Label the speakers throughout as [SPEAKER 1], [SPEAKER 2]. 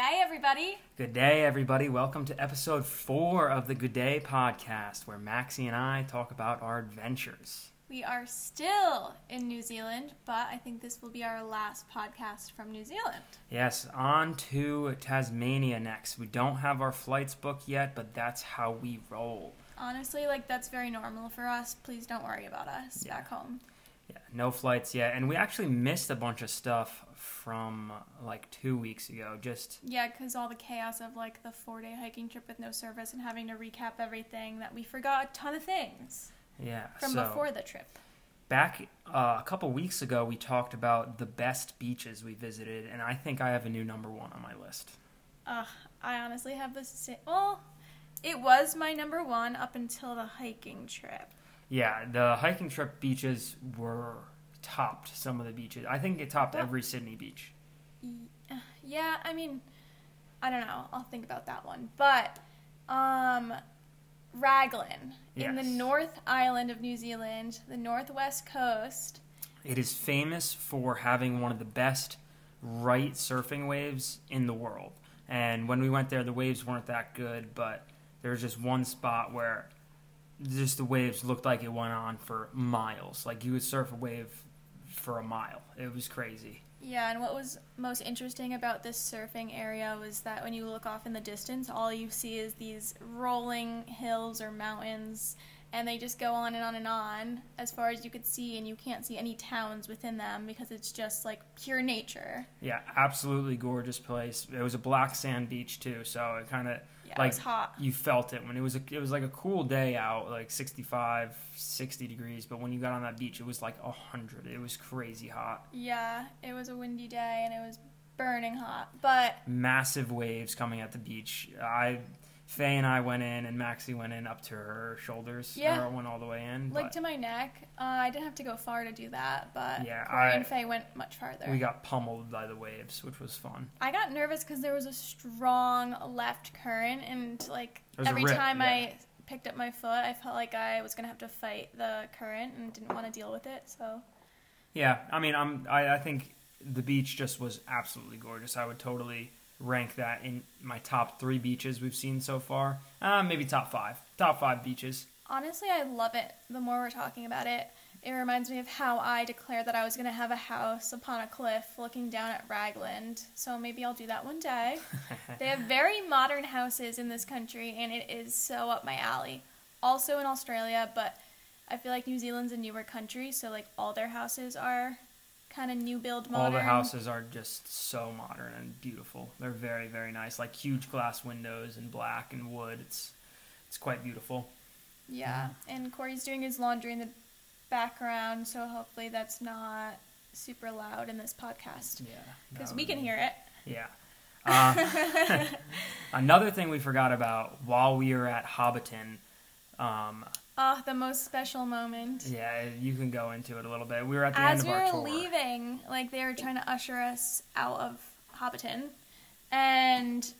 [SPEAKER 1] G'day, everybody.
[SPEAKER 2] Good day, everybody. Welcome to episode four of the Good Day podcast, where Maxie and I talk about our adventures.
[SPEAKER 1] We are still in New Zealand, but I think this will be our last podcast from New Zealand.
[SPEAKER 2] Yes, on to Tasmania next. We don't have our flights booked yet, but that's how we roll.
[SPEAKER 1] Honestly, like that's very normal for us. Please don't worry about us
[SPEAKER 2] Yeah.
[SPEAKER 1] back home.
[SPEAKER 2] Yeah, no flights yet, and we actually missed a bunch of stuff from like two weeks ago. Just
[SPEAKER 1] Yeah, because all the chaos of like the four day hiking trip with no service and having to recap everything that we forgot a ton of things
[SPEAKER 2] yeah,
[SPEAKER 1] from
[SPEAKER 2] so
[SPEAKER 1] before the trip.
[SPEAKER 2] back uh, a couple weeks ago, we talked about the best beaches we visited, and I think I have a new number one on my list.
[SPEAKER 1] Ugh, I honestly have the same. Well, it was my number one up until the hiking trip.
[SPEAKER 2] Yeah, the hiking trip beaches were topped some of the beaches. I think it topped
[SPEAKER 1] Well-
[SPEAKER 2] every Sydney beach.
[SPEAKER 1] Yeah, I mean, I don't know. I'll think about that one. But um Raglan in the North Island of New Zealand, the northwest coast.
[SPEAKER 2] It is famous for having one of the best right surfing waves in the world. And when we went there, the waves weren't that good, but there was just one spot where just the waves looked like it went on for miles. Like you would surf a wave for a mile. It was crazy.
[SPEAKER 1] Yeah, and what was most interesting about this surfing area was that when you look off in the distance, all you see is these rolling hills or mountains, and they just go on and on and on as far as you could see, and you can't see any towns within them because it's just like pure nature.
[SPEAKER 2] Yeah, absolutely gorgeous place. It was a black sand beach too, so it kind of
[SPEAKER 1] Yeah, it
[SPEAKER 2] like
[SPEAKER 1] was hot.
[SPEAKER 2] you felt it when it was a, it was like a cool day out, like 65, 60 degrees, but when you got on that beach, it was like 100. It was crazy hot.
[SPEAKER 1] Yeah, it was a windy day and it was burning hot. But
[SPEAKER 2] Massive waves coming at the beach. I Faye and I went in and Maxie went in up to her shoulders.
[SPEAKER 1] Yeah.
[SPEAKER 2] Or went all the way in.
[SPEAKER 1] like
[SPEAKER 2] but
[SPEAKER 1] to my neck, uh, I didn't have to go far to do that. But
[SPEAKER 2] Yeah,
[SPEAKER 1] Corey
[SPEAKER 2] I-
[SPEAKER 1] and Faye went much farther.
[SPEAKER 2] we got pummeled by the waves, which was fun.
[SPEAKER 1] I got nervous because there was a strong left current, and like
[SPEAKER 2] There was a
[SPEAKER 1] every
[SPEAKER 2] rip,
[SPEAKER 1] time
[SPEAKER 2] yeah.
[SPEAKER 1] I picked up my foot, I felt like I was gonna have to fight the current and didn't want to deal with it. So
[SPEAKER 2] Yeah, I mean, I'm I, I think the beach just was absolutely gorgeous. I would totally rank that in my top three beaches we've seen so far. Uh, maybe top five. Top five beaches.
[SPEAKER 1] honestly, I love it. The more we're talking about it, it reminds me of how I declared that I was gonna have a house upon a cliff looking down at Raglan. So maybe I'll do that one day. They have very modern houses in this country, and it is so up my alley. Also in Australia, but I feel like New Zealand's a newer country, so like all their houses are kind of new build modern.
[SPEAKER 2] All the houses are just so modern and beautiful. They're very very nice, like huge glass windows and black and wood. It's it's quite beautiful.
[SPEAKER 1] Yeah, and Corey's doing his laundry in the background, so hopefully that's not super loud in this podcast
[SPEAKER 2] Yeah,
[SPEAKER 1] because we can
[SPEAKER 2] be-
[SPEAKER 1] hear it.
[SPEAKER 2] Yeah. Uh, another thing we forgot about while we were at Hobbiton. Um,
[SPEAKER 1] Ah, the most special moment.
[SPEAKER 2] yeah, you can go into it a little bit. We were at the
[SPEAKER 1] As
[SPEAKER 2] end
[SPEAKER 1] we
[SPEAKER 2] of our tour.
[SPEAKER 1] As we were leaving, like they were trying to usher us out of Hobbiton, and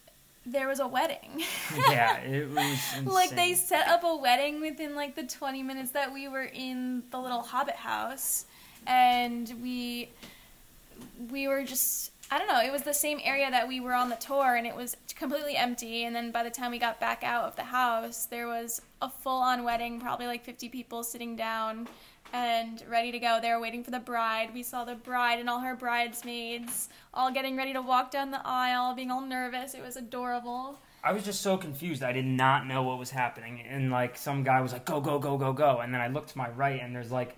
[SPEAKER 1] there was a wedding.
[SPEAKER 2] yeah, it was insane.
[SPEAKER 1] like they set up a wedding within like the 20 minutes that we were in the little hobbit house and we we were just i don't know it was the same area that we were on the tour and it was completely empty and then by the time we got back out of the house there was a full-on wedding probably like 50 people sitting down and ready to go they were waiting for the bride we saw the bride and all her bridesmaids all getting ready to walk down the aisle being all nervous it was adorable
[SPEAKER 2] I was just so confused. I did not know what was happening. And like some guy was like, "Go, go, go, go, go!" And then I looked to my right, and there's like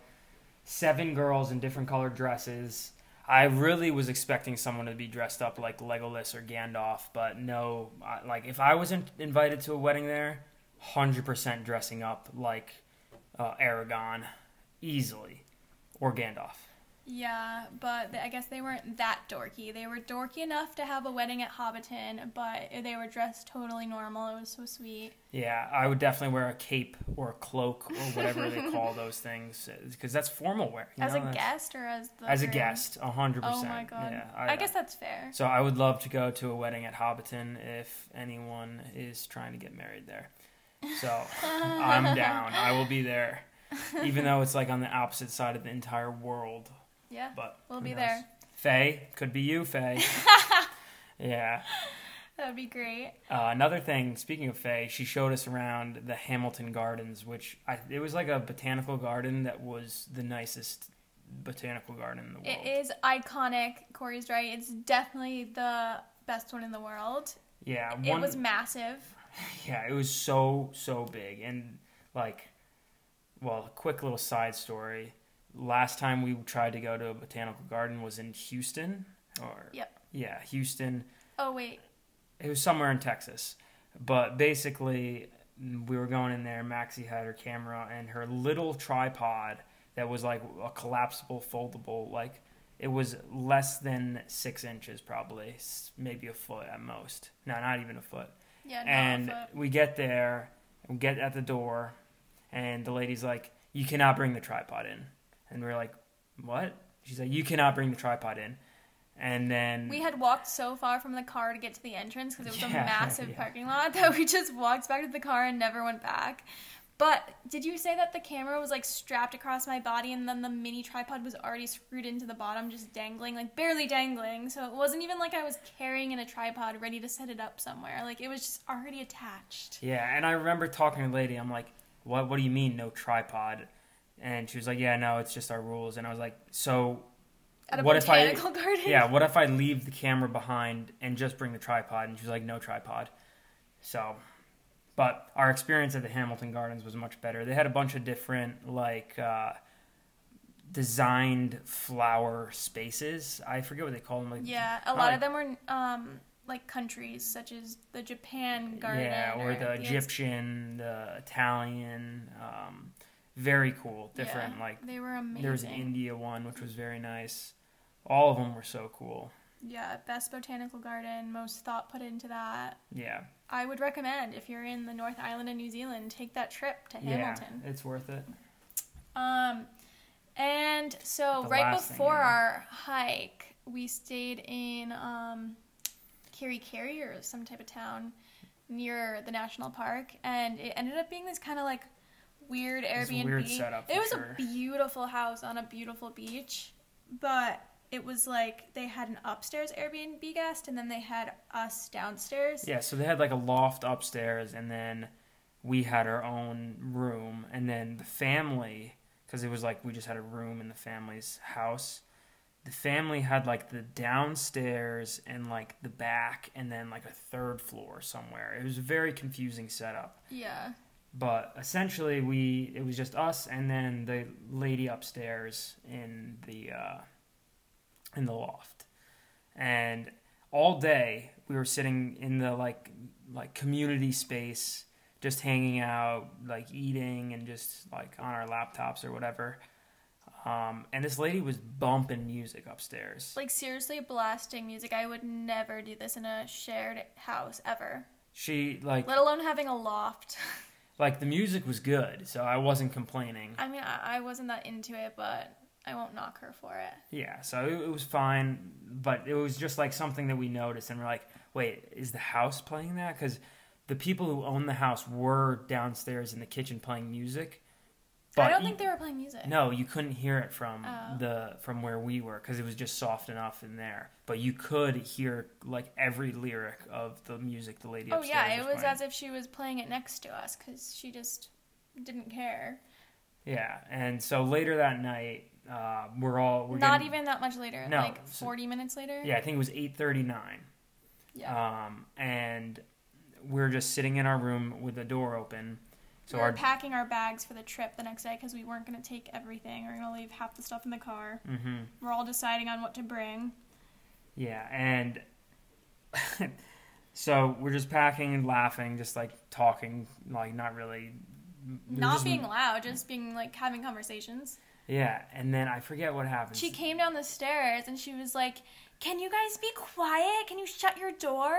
[SPEAKER 2] seven girls in different colored dresses. I really was expecting someone to be dressed up like Legolas or Gandalf, but no. Like if I wasn't invited to a wedding there, hundred percent dressing up like uh, Aragorn, easily, or Gandalf.
[SPEAKER 1] Yeah, but I guess they weren't that dorky. They were dorky enough to have a wedding at Hobbiton, but they were dressed totally normal. It was so sweet.
[SPEAKER 2] Yeah, I would definitely wear a cape or a cloak or whatever they call those things because that's formal wear. you
[SPEAKER 1] as
[SPEAKER 2] know,
[SPEAKER 1] a
[SPEAKER 2] that's-
[SPEAKER 1] guest or as the
[SPEAKER 2] As a guest, a hundred percent.
[SPEAKER 1] Oh my god.
[SPEAKER 2] Yeah,
[SPEAKER 1] I, guess that's fair.
[SPEAKER 2] So I would love to go to a wedding at Hobbiton if anyone is trying to get married there. So I'm down. I will be there, even though it's like on the opposite side of the entire world.
[SPEAKER 1] Yeah,
[SPEAKER 2] But
[SPEAKER 1] we'll be
[SPEAKER 2] knows?
[SPEAKER 1] there.
[SPEAKER 2] Faye, could be you, Faye. yeah.
[SPEAKER 1] That would be great.
[SPEAKER 2] Uh, another thing, speaking of Faye, she showed us around the Hamilton Gardens, which I, it was like a botanical garden that was the nicest botanical garden in the world.
[SPEAKER 1] It is iconic. Corey's right. It's definitely the best one in the world.
[SPEAKER 2] Yeah,
[SPEAKER 1] It was massive.
[SPEAKER 2] Yeah, it was so so big and like, well, a quick little side story. Last time we tried to go to a botanical garden was in Houston, or
[SPEAKER 1] Yep.
[SPEAKER 2] yeah, Houston.
[SPEAKER 1] Oh wait.
[SPEAKER 2] It was somewhere in Texas, but basically we were going in there. Maxie had her camera and her little tripod that was like a collapsible, foldable, like it was less than six inches, probably maybe a foot at most. No, not even a foot.
[SPEAKER 1] Yeah.
[SPEAKER 2] and
[SPEAKER 1] but-
[SPEAKER 2] we get there, we get at the door, and the lady's like, "You cannot bring the tripod in," and we're like, "What?" She's like, "You cannot bring the tripod in," and then
[SPEAKER 1] We had walked so far from the car to get to the entrance because it was
[SPEAKER 2] Yeah,
[SPEAKER 1] a massive
[SPEAKER 2] yeah.
[SPEAKER 1] parking lot that we just walked back to the car and never went back. But did you say that the camera was like strapped across my body and then the mini tripod was already screwed into the bottom, just dangling, like barely dangling? So it wasn't even like I was carrying in a tripod ready to set it up somewhere. Like it was just already attached.
[SPEAKER 2] yeah, and I remember talking to the lady. I'm like, "What? What do you mean no tripod?" And she was like, "Yeah, no, it's just our rules." And I was like, "So
[SPEAKER 1] At a
[SPEAKER 2] What if I-
[SPEAKER 1] garden.
[SPEAKER 2] yeah, what if I leave the camera behind and just bring the tripod? And she was like, no tripod. So, but our experience at the Hamilton Gardens was much better. They had a bunch of different, like, uh, designed flower spaces. I forget what they call them. Like,
[SPEAKER 1] Yeah, a lot
[SPEAKER 2] like-
[SPEAKER 1] of them were um like countries such as the Japan garden.
[SPEAKER 2] yeah, or the
[SPEAKER 1] ex-
[SPEAKER 2] Egyptian, the Italian. Um, very cool. Different,
[SPEAKER 1] Yeah,
[SPEAKER 2] like,
[SPEAKER 1] they were amazing.
[SPEAKER 2] there was an India one, which was very nice. All of them were so cool.
[SPEAKER 1] Yeah, best botanical garden, most thought put into that.
[SPEAKER 2] Yeah.
[SPEAKER 1] I would recommend if you're in the North Island of New Zealand, take that trip to Hamilton.
[SPEAKER 2] Yeah, it's worth it.
[SPEAKER 1] Um, and so
[SPEAKER 2] The
[SPEAKER 1] right
[SPEAKER 2] last thing,
[SPEAKER 1] before
[SPEAKER 2] yeah.
[SPEAKER 1] our hike, we stayed in um, Kiri Kiri or some type of town near the national park, and it ended up being this kind of like weird
[SPEAKER 2] It's a
[SPEAKER 1] Airbnb.
[SPEAKER 2] weird setup,
[SPEAKER 1] it was
[SPEAKER 2] sure.
[SPEAKER 1] a beautiful house on a beautiful beach, but it was like they had an upstairs Airbnb guest, and then they had us downstairs.
[SPEAKER 2] Yeah, so they had like a loft upstairs, and then we had our own room, and then the family, because it was like we just had a room in the family's house. The family had like the downstairs and like the back, and then like a third floor somewhere. It was a very confusing setup.
[SPEAKER 1] Yeah.
[SPEAKER 2] But essentially, we it was just us and then the lady upstairs in the uh, in the loft, and all day we were sitting in the like like community space, just hanging out, like eating and just like on our laptops or whatever. Um, and this lady was bumping music upstairs.
[SPEAKER 1] Like seriously blasting music. I would never do this in a shared house ever.
[SPEAKER 2] She like
[SPEAKER 1] Let alone having a loft.
[SPEAKER 2] like the music was good, so I wasn't complaining.
[SPEAKER 1] I mean, I, I wasn't that into it, but I won't knock her for it.
[SPEAKER 2] Yeah, so it, it was fine, but it was just like something that we noticed, and we're like, wait, is the house playing that? Because the people who own the house were downstairs in the kitchen playing music.
[SPEAKER 1] I don't
[SPEAKER 2] you-
[SPEAKER 1] think they were playing music.
[SPEAKER 2] No, you couldn't hear it from
[SPEAKER 1] Oh.
[SPEAKER 2] the from where we were because it was just soft enough in there. But you could hear like every lyric of the music the lady
[SPEAKER 1] Oh yeah, it
[SPEAKER 2] was
[SPEAKER 1] was
[SPEAKER 2] playing.
[SPEAKER 1] as if she was playing it next to us because she just didn't care.
[SPEAKER 2] Yeah, and so later that night, uh, we're all we're
[SPEAKER 1] Not
[SPEAKER 2] getting-
[SPEAKER 1] even that much later.
[SPEAKER 2] No,
[SPEAKER 1] like
[SPEAKER 2] so-
[SPEAKER 1] forty minutes later.
[SPEAKER 2] Yeah, I think it was eight thirty nine.
[SPEAKER 1] Yeah.
[SPEAKER 2] Um, and we're just sitting in our room with the door open. So
[SPEAKER 1] we were
[SPEAKER 2] our
[SPEAKER 1] packing our bags for the trip the next day because we weren't going to take everything. We're going to leave half the stuff in the car.
[SPEAKER 2] Mm-hmm.
[SPEAKER 1] We're all deciding on what to bring.
[SPEAKER 2] yeah, and so we're just packing and laughing, just like talking, like not really.
[SPEAKER 1] Not
[SPEAKER 2] just-
[SPEAKER 1] being loud, just being like having conversations.
[SPEAKER 2] Yeah, and then I forget what happened.
[SPEAKER 1] She came down the stairs and she was like, Can you guys be quiet? Can you shut your door?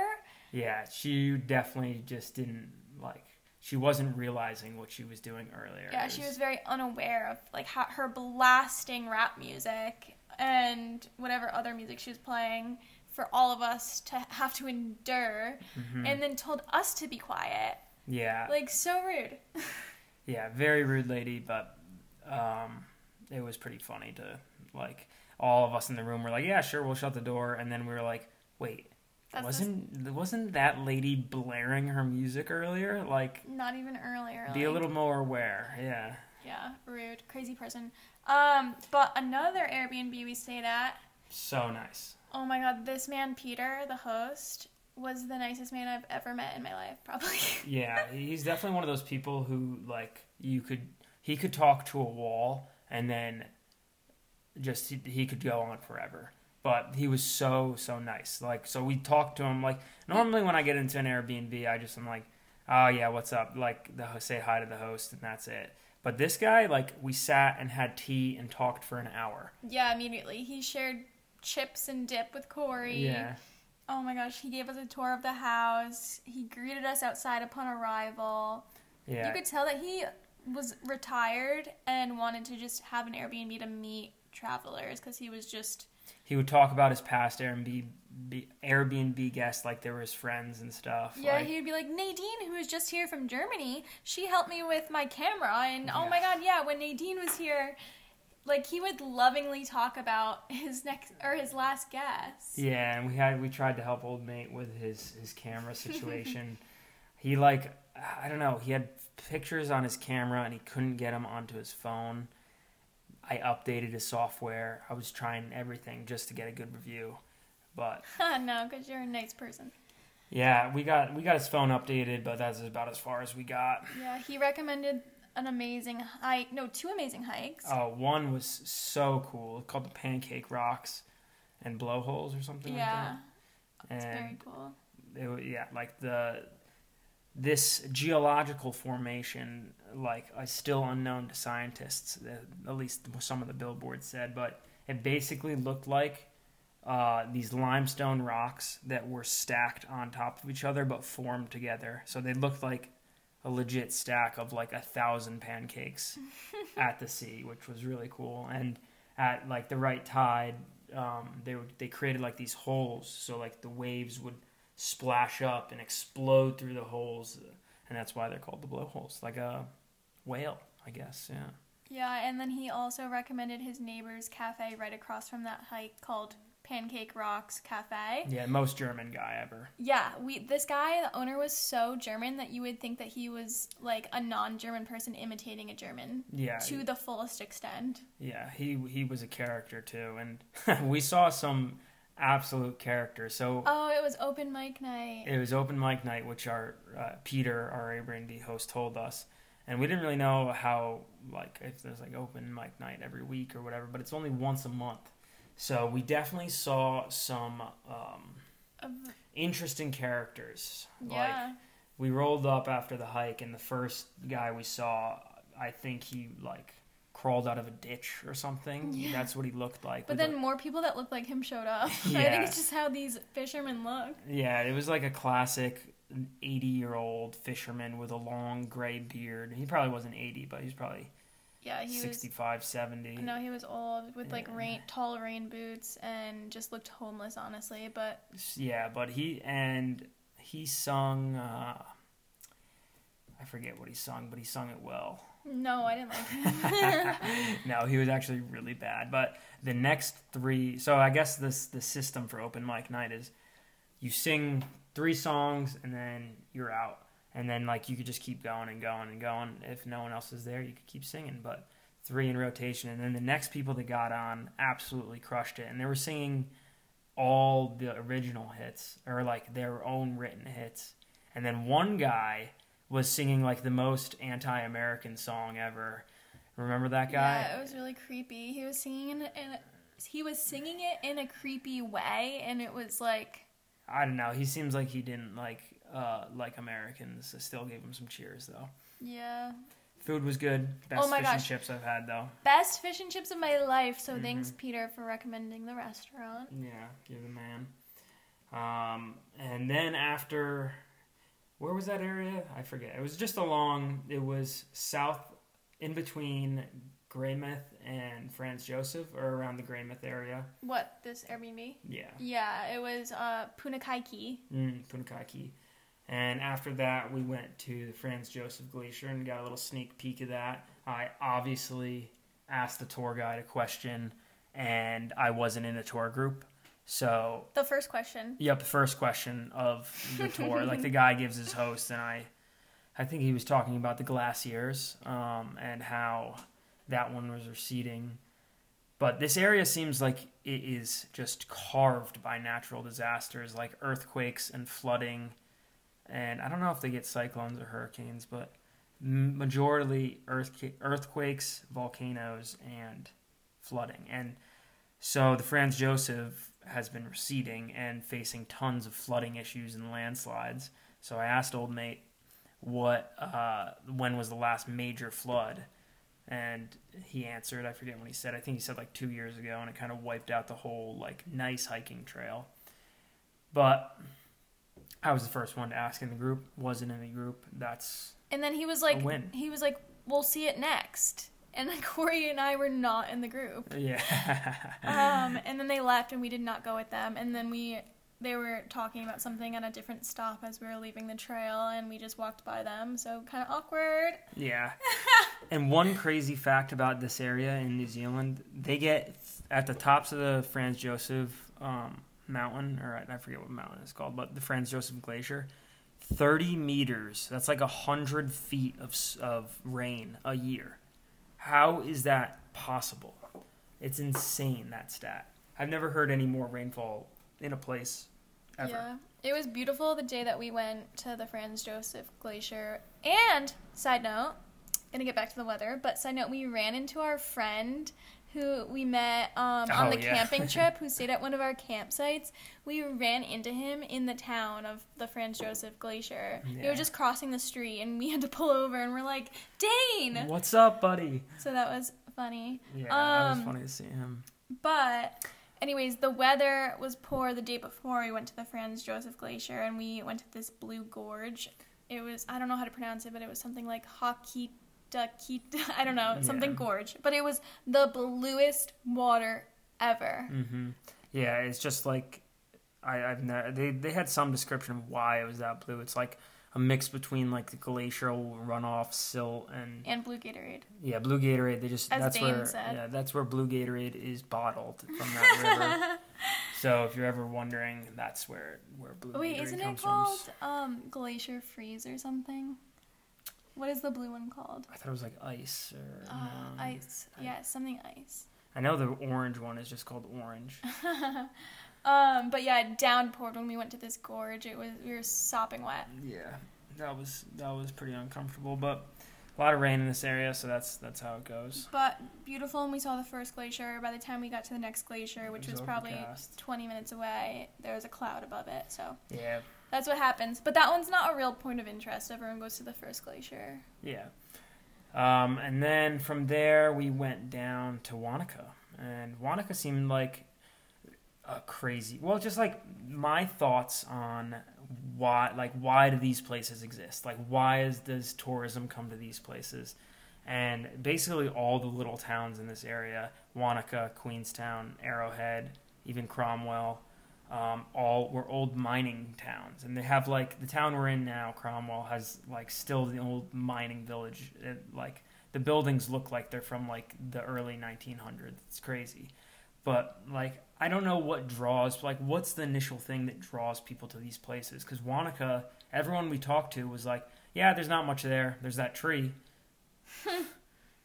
[SPEAKER 2] Yeah, she definitely just didn't like. She wasn't realizing what she was doing earlier.
[SPEAKER 1] Yeah,
[SPEAKER 2] It
[SPEAKER 1] she was very unaware of like how, her blasting rap music and whatever other music she was playing for all of us to have to endure
[SPEAKER 2] Mhm.
[SPEAKER 1] and then told us to be quiet.
[SPEAKER 2] Yeah,
[SPEAKER 1] Like so rude.
[SPEAKER 2] yeah, very rude lady, but um, it was pretty funny to like all of us in the room were like, yeah, sure, we'll shut the door, and then we were like, wait,
[SPEAKER 1] That's
[SPEAKER 2] wasn't wasn't that lady blaring her music earlier? Like,
[SPEAKER 1] not even earlier.
[SPEAKER 2] be a little more aware. Yeah.
[SPEAKER 1] Yeah, rude, crazy person. Um, but another Airbnb we stayed at.
[SPEAKER 2] So nice.
[SPEAKER 1] Oh my god, this man Peter, the host, was the nicest man I've ever met in my life, probably.
[SPEAKER 2] Yeah, he's definitely one of those people who like you could he could talk to a wall and then just he, he could go on forever. But he was so so nice. Like so we talked to him like normally when I get into an Airbnb I just am like, "Oh yeah, what's up?" like the say hi to the host and that's it. But this guy like we sat and had tea and talked for an hour.
[SPEAKER 1] yeah, immediately. He shared chips and dip with Corey.
[SPEAKER 2] Yeah.
[SPEAKER 1] Oh my gosh, he gave us a tour of the house. He greeted us outside upon arrival.
[SPEAKER 2] Yeah.
[SPEAKER 1] You could tell that he was retired and wanted to just have an Airbnb to meet travelers because he was just
[SPEAKER 2] he would talk about his past Airbnb Airbnb guests like they were his friends and stuff.
[SPEAKER 1] yeah
[SPEAKER 2] like,
[SPEAKER 1] he would be like nadine who was just here from germany she helped me with my camera and oh my god yeah when nadine was here like he would lovingly talk about his next or his last guest
[SPEAKER 2] Yeah, and we had we tried to help old mate with his his camera situation. he like I don't know, he had pictures on his camera and he couldn't get them onto his phone. I updated his software. I was trying everything just to get a good review. But
[SPEAKER 1] no because you're a nice person
[SPEAKER 2] yeah, we got we got his phone updated, but that's about as far as we got.
[SPEAKER 1] yeah he recommended an amazing hike no two amazing hikes
[SPEAKER 2] Uh, one was so cool, it's called the Pancake Rocks and Blowholes or something
[SPEAKER 1] yeah
[SPEAKER 2] like that.
[SPEAKER 1] it's
[SPEAKER 2] And
[SPEAKER 1] very cool
[SPEAKER 2] it, yeah, like the this geological formation, like is still unknown to scientists. uh, At least some of the billboards said, but it basically looked like uh, these limestone rocks that were stacked on top of each other but formed together. So they looked like a legit stack of like a thousand pancakes at the sea, which was really cool. And at like the right tide, um, they would, they created like these holes, so like the waves would splash up and explode through the holes, and that's why they're called the blowholes, like a whale, I guess. Yeah.
[SPEAKER 1] Yeah, and then he also recommended his neighbor's cafe right across from that hike called Pancake Rocks Cafe.
[SPEAKER 2] Yeah, most German guy ever.
[SPEAKER 1] Yeah, we this guy, the owner was so German that you would think that he was like a non-German person imitating a German
[SPEAKER 2] Yeah.
[SPEAKER 1] to the fullest extent.
[SPEAKER 2] Yeah, he he was a character too, and we saw some absolute character. So
[SPEAKER 1] Oh, it was open mic night.
[SPEAKER 2] it was open mic night, which our uh, Peter, our Airbnb host, told us, and we didn't really know how like if there's like open mic night every week or whatever, but it's only once a month. So we definitely saw some um,
[SPEAKER 1] Of-
[SPEAKER 2] interesting characters. Like
[SPEAKER 1] yeah.
[SPEAKER 2] we rolled up after the hike, and the first guy we saw, I think he like crawled out of a ditch or something.
[SPEAKER 1] Yeah.
[SPEAKER 2] That's what he looked like.
[SPEAKER 1] But then
[SPEAKER 2] a-
[SPEAKER 1] more people that looked like him showed up. I think it's just how these fishermen look.
[SPEAKER 2] yeah, it was like a classic 80 year old fisherman with a long gray beard. He probably wasn't 80, but he's probably
[SPEAKER 1] Yeah, he was
[SPEAKER 2] 65, 70.
[SPEAKER 1] No, he was old with like
[SPEAKER 2] Yeah.
[SPEAKER 1] rain, tall rain boots and just looked homeless, honestly. But
[SPEAKER 2] Yeah, but he and he sung. Uh, I forget what he sung, but he sung it well.
[SPEAKER 1] No, I didn't like him.
[SPEAKER 2] no, he was actually really bad. But the next three, so I guess this the system for open mic night is you sing three songs and then you're out, and then like you could just keep going and going and going. If no one else is there, you could keep singing. But three in rotation, and then the next people that got on absolutely crushed it, and they were singing all the original hits or like their own written hits, and then one guy was singing like the most anti-American song ever. Remember that guy?
[SPEAKER 1] yeah, it was really creepy. He was singing in, in he was singing it in a creepy way, and it was like
[SPEAKER 2] I don't know. He seems like he didn't like uh, like Americans. I still gave him some cheers though.
[SPEAKER 1] yeah,
[SPEAKER 2] Food was good. Best
[SPEAKER 1] Oh
[SPEAKER 2] fish and chips I've had though.
[SPEAKER 1] best fish and chips of my life. So
[SPEAKER 2] Mhm.
[SPEAKER 1] thanks, Peter, for recommending the restaurant.
[SPEAKER 2] Yeah, give the man. Um, and then after, where was that area? I forget. It was just along. It was south, in between Greymouth and Franz Josef, or around the Greymouth area.
[SPEAKER 1] What this Airbnb?
[SPEAKER 2] Yeah.
[SPEAKER 1] Yeah, it was uh, Punakaiki.
[SPEAKER 2] Mm, Punakaki. And after that, we went to the Franz Josef Glacier and got a little sneak peek of that. I obviously asked the tour guide a question, and I wasn't in a tour group. So
[SPEAKER 1] The first question.
[SPEAKER 2] Yep, the first question of the tour. like the guy gives his host, and I, I think he was talking about the glaciers um, and how that one was receding. But this area seems like it is just carved by natural disasters like earthquakes and flooding. And I don't know if they get cyclones or hurricanes, but majority earthca- earthquakes, volcanoes, and flooding. And so the Franz Josef has been receding and facing tons of flooding issues and landslides. So I asked old mate what uh, when was the last major flood, and he answered. I forget when he said. I think he said like two years ago, and it kind of wiped out the whole like nice hiking trail. But I was the first one to ask in the group. Wasn't in the group. That's
[SPEAKER 1] And then he was like, he was like, we'll see it next. And then Corey and I were not in the group.
[SPEAKER 2] yeah.
[SPEAKER 1] Um, and then they left, and we did not go with them. And then we, they were talking about something at a different stop as we were leaving the trail, and we just walked by them. So kind of awkward.
[SPEAKER 2] Yeah. and one crazy fact about this area in New Zealand, they get at the tops of the Franz Josef um, mountain, or I forget what mountain it's called, but the Franz Josef Glacier, 30 meters. That's like a 100 feet of, of rain a year. How is that possible? It's insane, that stat. I've never heard any more rainfall in a place ever.
[SPEAKER 1] Yeah. It was beautiful the day that we went to the Franz Josef Glacier. And, side note, gonna get back to the weather, but side note, we ran into our friend who we met um, on
[SPEAKER 2] Oh,
[SPEAKER 1] the
[SPEAKER 2] yeah.
[SPEAKER 1] camping trip who stayed at one of our campsites. We ran into him in the town of the Franz Josef Glacier. We were just crossing the street and we had to pull over and we're like, Dane!
[SPEAKER 2] What's up, buddy?
[SPEAKER 1] So that was funny.
[SPEAKER 2] Yeah, that was
[SPEAKER 1] Um,
[SPEAKER 2] funny to see him.
[SPEAKER 1] But, anyways, the weather was poor the day before we went to the Franz Josef Glacier, and we went to this blue gorge. It was I don't know how to pronounce it, but it was something like Hakita Kita. I don't know something
[SPEAKER 2] Yeah.
[SPEAKER 1] gorge, but it was the bluest water ever.
[SPEAKER 2] hmm Yeah, it's just like I, I've never. They they had some description of why it was that blue. It's like a mix between like the glacial runoff silt and
[SPEAKER 1] And blue Gatorade.
[SPEAKER 2] yeah, blue Gatorade. They just
[SPEAKER 1] As
[SPEAKER 2] that's
[SPEAKER 1] Dane
[SPEAKER 2] where
[SPEAKER 1] said.
[SPEAKER 2] yeah that's where blue Gatorade is bottled from that river. so if you're ever wondering, that's where where blue
[SPEAKER 1] Wait,
[SPEAKER 2] Gatorade
[SPEAKER 1] isn't it called um, Glacier Freeze or something? What is the blue one called?
[SPEAKER 2] I thought it was like ice or
[SPEAKER 1] Uh,
[SPEAKER 2] no.
[SPEAKER 1] ice.
[SPEAKER 2] I-
[SPEAKER 1] Yeah, something ice.
[SPEAKER 2] I know the orange one is just called orange.
[SPEAKER 1] um, but yeah, it downpoured when we went to this gorge. It was we were sopping wet.
[SPEAKER 2] Yeah, that was that was pretty uncomfortable, but a lot of rain in this area, so that's that's how it goes.
[SPEAKER 1] But beautiful, and we saw the first glacier. By the time we got to the next glacier, which
[SPEAKER 2] was
[SPEAKER 1] was probably 20 minutes away, there was a cloud above it. So
[SPEAKER 2] Yeah,
[SPEAKER 1] that's what happens. But that one's not a real point of interest. Everyone goes to the first glacier.
[SPEAKER 2] yeah. Um, and then from there we went down to Wanaka, and Wanaka seemed like a crazy. Well, just like my thoughts on why, like why do these places exist? Like why is does tourism come to these places? And basically all the little towns in this area, Wanaka, Queenstown, Arrowhead, even Cromwell, um, all were old mining towns, and they have like the town we're in now, Cromwell, has like still the old mining village. It, like the buildings look like they're from like the early 1900s. It's crazy, but like I don't know what draws like what's the initial thing that draws people to these places? Because Wanaka, everyone we talked to was like, yeah, there's not much there. There's that tree.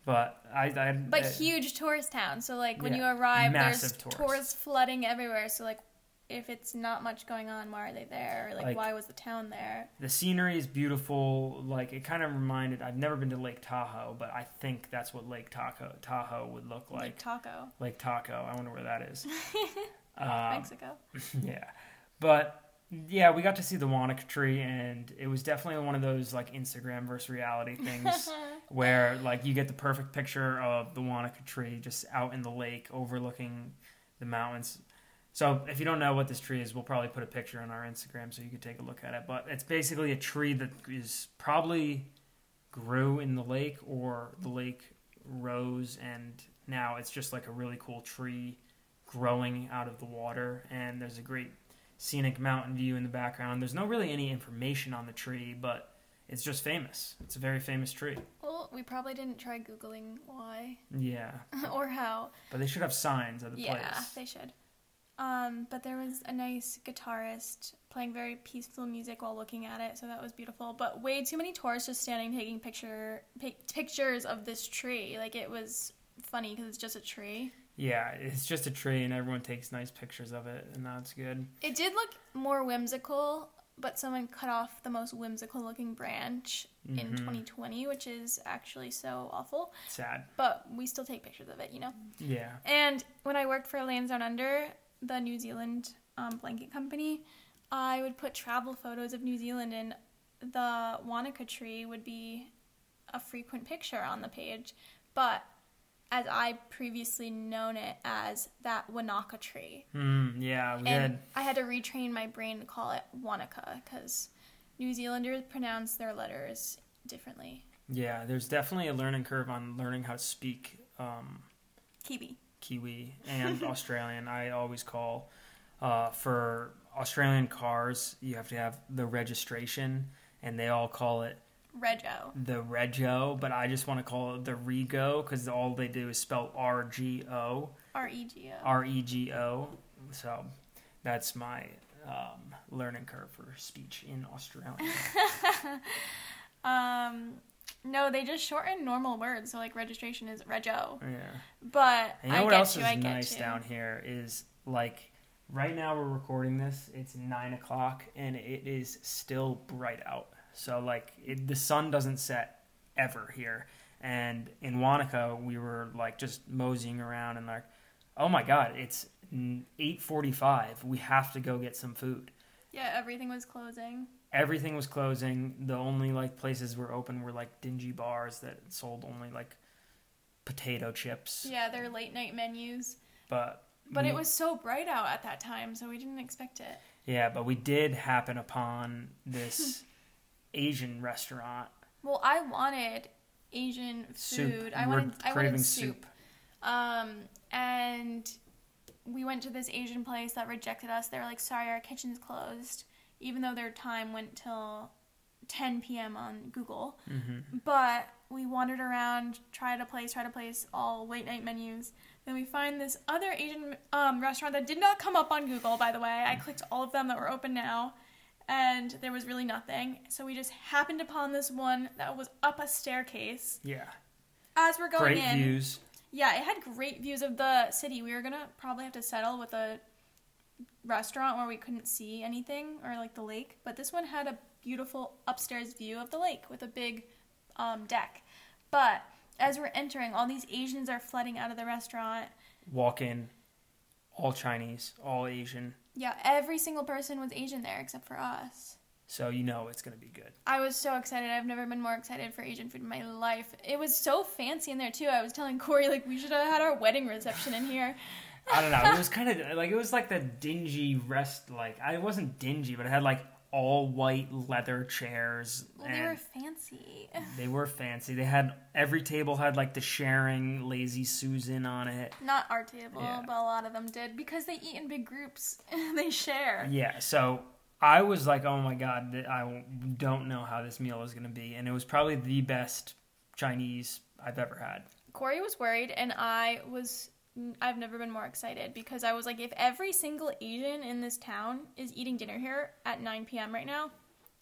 [SPEAKER 2] But I, I
[SPEAKER 1] But
[SPEAKER 2] I-
[SPEAKER 1] huge tourist town. So like when
[SPEAKER 2] Yeah,
[SPEAKER 1] you arrive, there's
[SPEAKER 2] tourists.
[SPEAKER 1] tourists flooding everywhere. So like if it's not much going on, why are they there? Like,
[SPEAKER 2] Like-
[SPEAKER 1] why was the town there?
[SPEAKER 2] The scenery is beautiful. Like it kind of reminded. I've never been to Lake Tahoe, but I think that's what Lake Tahoe Tahoe would look
[SPEAKER 1] Like,
[SPEAKER 2] Lake
[SPEAKER 1] taco,
[SPEAKER 2] Lake Tahoe. I wonder where that is. um,
[SPEAKER 1] Mexico.
[SPEAKER 2] yeah, but yeah, we got to see the Wanaka tree, and it was definitely one of those like Instagram versus reality things where like you get the perfect picture of the Wanaka tree just out in the lake overlooking the mountains. So if you don't know what this tree is, we'll probably put a picture on our Instagram so you can take a look at it. But it's basically a tree that is probably grew in the lake or the lake rose and now it's just like a really cool tree growing out of the water and there's a great scenic mountain view in the background. There's no really any information on the tree, but it's just famous. It's a very famous tree.
[SPEAKER 1] Well, we probably didn't try googling why
[SPEAKER 2] Yeah.
[SPEAKER 1] or how.
[SPEAKER 2] But they should have signs at the
[SPEAKER 1] Yeah,
[SPEAKER 2] place.
[SPEAKER 1] Yeah, they should. Um, but there was a nice guitarist playing very peaceful music while looking at it, so that was beautiful. But way too many tourists just standing taking picture pic- pictures of this tree. Like it was funny because it's just a tree.
[SPEAKER 2] Yeah, it's just a tree, and everyone takes nice pictures of it, and that's good.
[SPEAKER 1] It did look more whimsical, but someone cut off the most whimsical looking branch in
[SPEAKER 2] Mhm.
[SPEAKER 1] 2020, which is actually so awful.
[SPEAKER 2] Sad.
[SPEAKER 1] But we still take pictures of it, you know.
[SPEAKER 2] Yeah.
[SPEAKER 1] And when I worked for Lands Down Under, the New Zealand um, blanket company, I would put travel photos of New Zealand, and the Wanaka tree would be a frequent picture on the page. But as I previously known it as that Wanaka tree,
[SPEAKER 2] Mm, yeah, we
[SPEAKER 1] and
[SPEAKER 2] had.
[SPEAKER 1] I had to retrain my brain to call it Wanaka because New Zealanders pronounce their letters differently.
[SPEAKER 2] Yeah, there's definitely a learning curve on learning how to speak um,
[SPEAKER 1] Kiwi.
[SPEAKER 2] Kiwi and Australian. I always call uh, for Australian cars, you have to have the registration, and they all call it
[SPEAKER 1] Rego.
[SPEAKER 2] the Rego, but I just want to call it the Rego because all they do is spell R G O,
[SPEAKER 1] R E G O.
[SPEAKER 2] R E G O. So that's my um, learning curve for speech in Australian.
[SPEAKER 1] Um, no, they just shorten normal words. So like registration is rego.
[SPEAKER 2] yeah.
[SPEAKER 1] But
[SPEAKER 2] And you know
[SPEAKER 1] I
[SPEAKER 2] what
[SPEAKER 1] get
[SPEAKER 2] else
[SPEAKER 1] you.
[SPEAKER 2] is
[SPEAKER 1] I get
[SPEAKER 2] nice
[SPEAKER 1] you.
[SPEAKER 2] down here is like right now we're recording this. It's nine o'clock and it is still bright out. So like it, the sun doesn't set ever here. And in Wanaka, we were like just moseying around and like, oh my god, it's eight forty-five. We have to go get some food.
[SPEAKER 1] Yeah, everything was closing.
[SPEAKER 2] Everything was closing. The only like places were open were like dingy bars that sold only like potato chips.
[SPEAKER 1] Yeah, their late night menus.
[SPEAKER 2] But
[SPEAKER 1] But
[SPEAKER 2] we-
[SPEAKER 1] it was so bright out at that time, so we didn't expect it.
[SPEAKER 2] Yeah, but we did happen upon this Asian restaurant
[SPEAKER 1] Well, I wanted Asian food.
[SPEAKER 2] soup.
[SPEAKER 1] I wanted I
[SPEAKER 2] craving
[SPEAKER 1] wanted soup. Um, and we went to this Asian place that rejected us. They were like, "Sorry, our kitchen's closed," even though their time went till 10 p.m. on Google.
[SPEAKER 2] hmm
[SPEAKER 1] But we wandered around, tried a place, tried a place, all late night menus. Then we find this other Asian um, restaurant that did not come up on Google, by the way. I clicked all of them that were open now, and there was really nothing. So we just happened upon this one that was up a staircase.
[SPEAKER 2] Yeah,
[SPEAKER 1] As we're going
[SPEAKER 2] great
[SPEAKER 1] in,
[SPEAKER 2] views.
[SPEAKER 1] yeah, it had great views of the city. We were gonna probably have to settle with a restaurant where we couldn't see anything or like the lake, but this one had a beautiful upstairs view of the lake with a big um, deck. But as we're entering, all these Asians are flooding out of the restaurant.
[SPEAKER 2] Walk in, all Chinese, all Asian.
[SPEAKER 1] Yeah, every single person was Asian there except for us.
[SPEAKER 2] So you know it's gonna be good.
[SPEAKER 1] I was so excited. I've never been more excited for Asian food in my life. It was so fancy in there too. I was telling Corey like we should have had our wedding reception in here.
[SPEAKER 2] I don't know. It was kind of like it was like the dingy rest. Like I wasn't dingy, but it had like all white leather chairs
[SPEAKER 1] Well, they were fancy.
[SPEAKER 2] they were fancy. They had every table had like the sharing lazy Susan on it.
[SPEAKER 1] Not our table,
[SPEAKER 2] Yeah.
[SPEAKER 1] but a lot of them did because they eat in big groups. And they share.
[SPEAKER 2] Yeah, so I was like, oh my god, I don't know how this meal is going to be. And it was probably the best Chinese I've ever had.
[SPEAKER 1] Corey was worried, and I was. I've never been more excited because I was like, if every single Asian in this town is eating dinner here at 9 p.m. right now,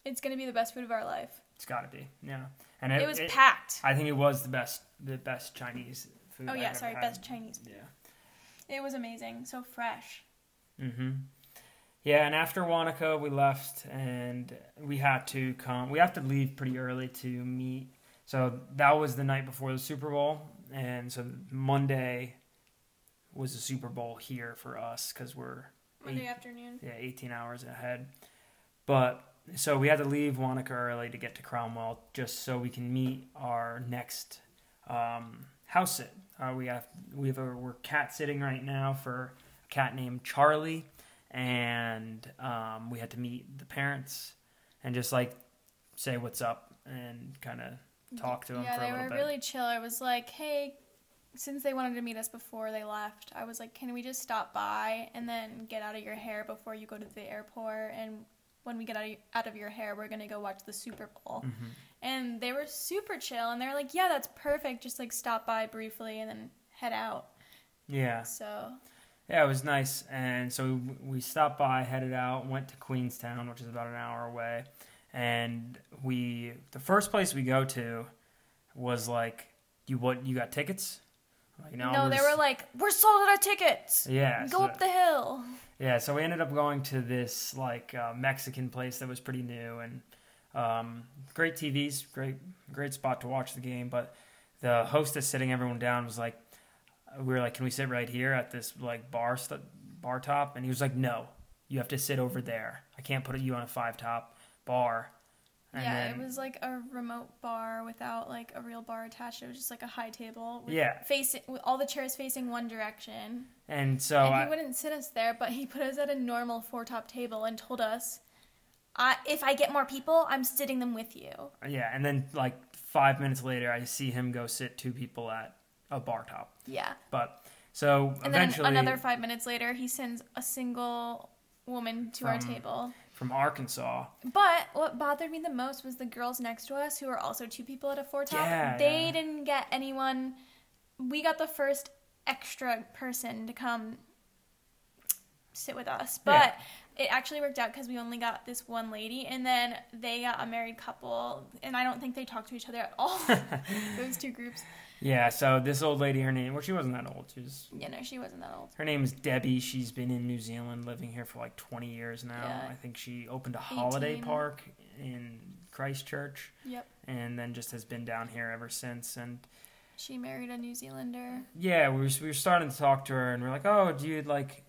[SPEAKER 1] it's gonna be the best food of our life.
[SPEAKER 2] It's got to be, yeah. And
[SPEAKER 1] It,
[SPEAKER 2] it,
[SPEAKER 1] was
[SPEAKER 2] it-
[SPEAKER 1] packed.
[SPEAKER 2] I think it was the best, the best Chinese food.
[SPEAKER 1] Oh
[SPEAKER 2] I've
[SPEAKER 1] yeah,
[SPEAKER 2] ever
[SPEAKER 1] sorry, best Chinese.
[SPEAKER 2] Yeah.
[SPEAKER 1] It was amazing, so fresh.
[SPEAKER 2] Mm-hmm. Yeah, and after Wanaka, we left, and we had to come. We have to leave pretty early to meet. So that was the night before the Super Bowl, and so Monday was the Super Bowl here for us because we're
[SPEAKER 1] Monday
[SPEAKER 2] eight-
[SPEAKER 1] afternoon.
[SPEAKER 2] yeah, 18 hours ahead. But so we had to leave Wanaka early to get to Cromwell just so we can meet our next um, house sit. Uh, we have we have a, we're cat sitting right now for a cat named Charlie, and um, we had to meet the parents and just like say what's up and kind of talk to them
[SPEAKER 1] Yeah,
[SPEAKER 2] for
[SPEAKER 1] they
[SPEAKER 2] little
[SPEAKER 1] were
[SPEAKER 2] bit.
[SPEAKER 1] really chill. I was like, hey, since they wanted to meet us before they left, I was like, can we just stop by and then get out of your hair before you go to the airport? And when we get out of, out of your hair, we're gonna go watch the Super Bowl.
[SPEAKER 2] Mhm.
[SPEAKER 1] And they were super chill, and they were like, yeah, that's perfect. Just like stop by briefly and then head out.
[SPEAKER 2] Yeah,
[SPEAKER 1] So
[SPEAKER 2] Yeah, it was nice. And so we, we stopped by, headed out, went to Queenstown, which is about an hour away. And we, the first place we go to was like, you what? You got tickets? Like,
[SPEAKER 1] No, they were like, "We're sold out of tickets.
[SPEAKER 2] yeah.
[SPEAKER 1] Go
[SPEAKER 2] so-
[SPEAKER 1] up the hill."
[SPEAKER 2] Yeah, so we ended up going to this like uh, Mexican place that was pretty new and um, great TVs, great great spot to watch the game. But the hostess sitting everyone down was like, we were like, can we sit right here at this like bar st- bar top? And he was like, no, you have to sit over there. I can't put you on a five top bar. And
[SPEAKER 1] yeah,
[SPEAKER 2] then-
[SPEAKER 1] it was like a remote bar without like a real bar attached. It was just like a high table. With
[SPEAKER 2] Yeah.
[SPEAKER 1] facing all the chairs facing one direction.
[SPEAKER 2] And so
[SPEAKER 1] and he wouldn't sit us there, but he put us at a normal four top table and told us, I, "If I get more people, I'm sitting them with you."
[SPEAKER 2] yeah, and then like five minutes later, I see him go sit two people at a bar top.
[SPEAKER 1] Yeah,
[SPEAKER 2] But so
[SPEAKER 1] and then another five minutes later, he sends a single woman to our table.
[SPEAKER 2] From Arkansas.
[SPEAKER 1] But what bothered me the most was the girls next to us, who were also two people at a four top.
[SPEAKER 2] Yeah,
[SPEAKER 1] they
[SPEAKER 2] yeah.
[SPEAKER 1] didn't get anyone. We got the first extra person to come sit with us, but it actually worked out because we only got this one lady, and then they got a married couple, and I don't think they talked to each other at all. Those two groups.
[SPEAKER 2] Yeah, so this old lady, her name, well, she wasn't that old. She was,
[SPEAKER 1] Yeah, no, she wasn't that old.
[SPEAKER 2] her name is Debbie. She's been in New Zealand, living here for like 20 years now.
[SPEAKER 1] Yeah.
[SPEAKER 2] I think she opened a holiday park in Christchurch,
[SPEAKER 1] Yep.
[SPEAKER 2] and then just has been down here ever since. And
[SPEAKER 1] She married a New Zealander.
[SPEAKER 2] yeah, we were, we were starting to talk to her, and we're like, oh, do you like,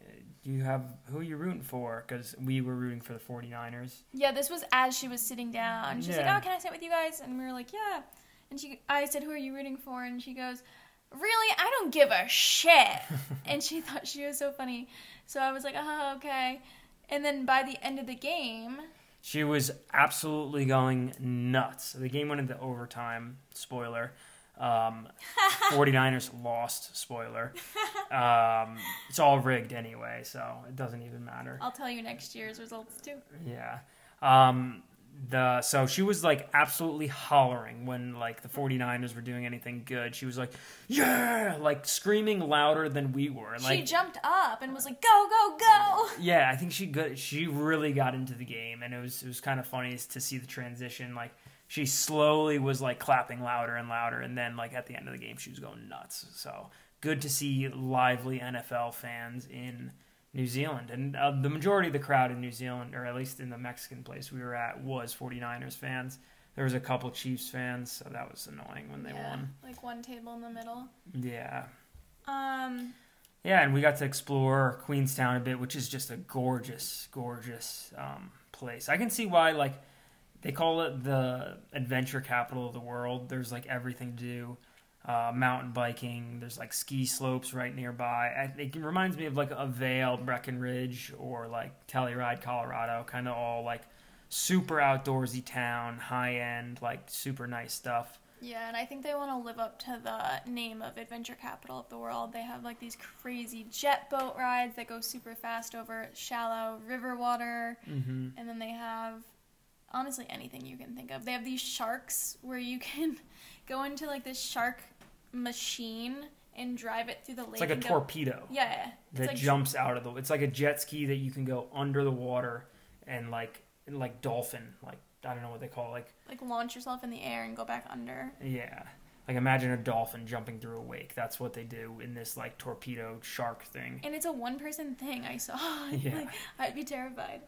[SPEAKER 2] do you have who are you rooting for? Because we were rooting for the 49ers.
[SPEAKER 1] Yeah, this was as she was sitting down. She's
[SPEAKER 2] Yeah.
[SPEAKER 1] like, "Oh, can I sit with you guys?" And we were like, "Yeah." And she, I said, "Who are you rooting for?" And she goes, "Really? I don't give a shit." and she thought she was so funny. So I was like, "Oh, okay." And then by the end of the game,
[SPEAKER 2] She was absolutely going nuts. The game went into overtime. Spoiler. Um, 49ers lost. Spoiler. Um, it's all rigged anyway, so it doesn't even matter.
[SPEAKER 1] I'll tell you next year's results too.
[SPEAKER 2] Yeah. Um, the so she was like absolutely hollering when like the 49ers were doing anything good. She was like, "Yeah!" like screaming louder than we were. And,
[SPEAKER 1] she jumped up and was like, "Go, go, go!"
[SPEAKER 2] yeah, I think she got she really got into the game, and it was it was kind of funny to see the transition. Like she slowly was like clapping louder and louder, and then like at the end of the game, she was going nuts. So good to see lively NFL fans in New Zealand, and uh, the majority of the crowd in New Zealand, or at least in the Mexican place we were at, was 49ers fans. There was a couple Chiefs fans, so that was annoying when they
[SPEAKER 1] yeah,
[SPEAKER 2] won.
[SPEAKER 1] like one table in the middle.
[SPEAKER 2] Yeah.
[SPEAKER 1] Um,
[SPEAKER 2] Yeah, and we got to explore Queenstown a bit, which is just a gorgeous, gorgeous um, place. I can see why, like, they call it the adventure capital of the world. There's like everything to do, uh, mountain biking. There's like ski slopes right nearby. I, it reminds me of like a Vail, Breckenridge, or like Telluride, Colorado. Kind of all like super outdoorsy town, high end, like super nice stuff.
[SPEAKER 1] Yeah, and I think they want to live up to the name of adventure capital of the world. They have like these crazy jet boat rides that go super fast over shallow river water,
[SPEAKER 2] Mm-hmm.
[SPEAKER 1] and then they have honestly anything you can think of. They have these sharks where you can go into like this shark machine and drive it through the lake.
[SPEAKER 2] It's like a
[SPEAKER 1] go-
[SPEAKER 2] torpedo.
[SPEAKER 1] Yeah,
[SPEAKER 2] that
[SPEAKER 1] like
[SPEAKER 2] jumps out of the. It's like a jet ski that you can go under the water and like like dolphin, like I don't know what they call it, like
[SPEAKER 1] like launch yourself in the air and go back under.
[SPEAKER 2] yeah, like imagine a dolphin jumping through a wake. That's what they do in this like torpedo shark thing.
[SPEAKER 1] And it's a one person thing. I saw.
[SPEAKER 2] Yeah.
[SPEAKER 1] Like, I'd be terrified.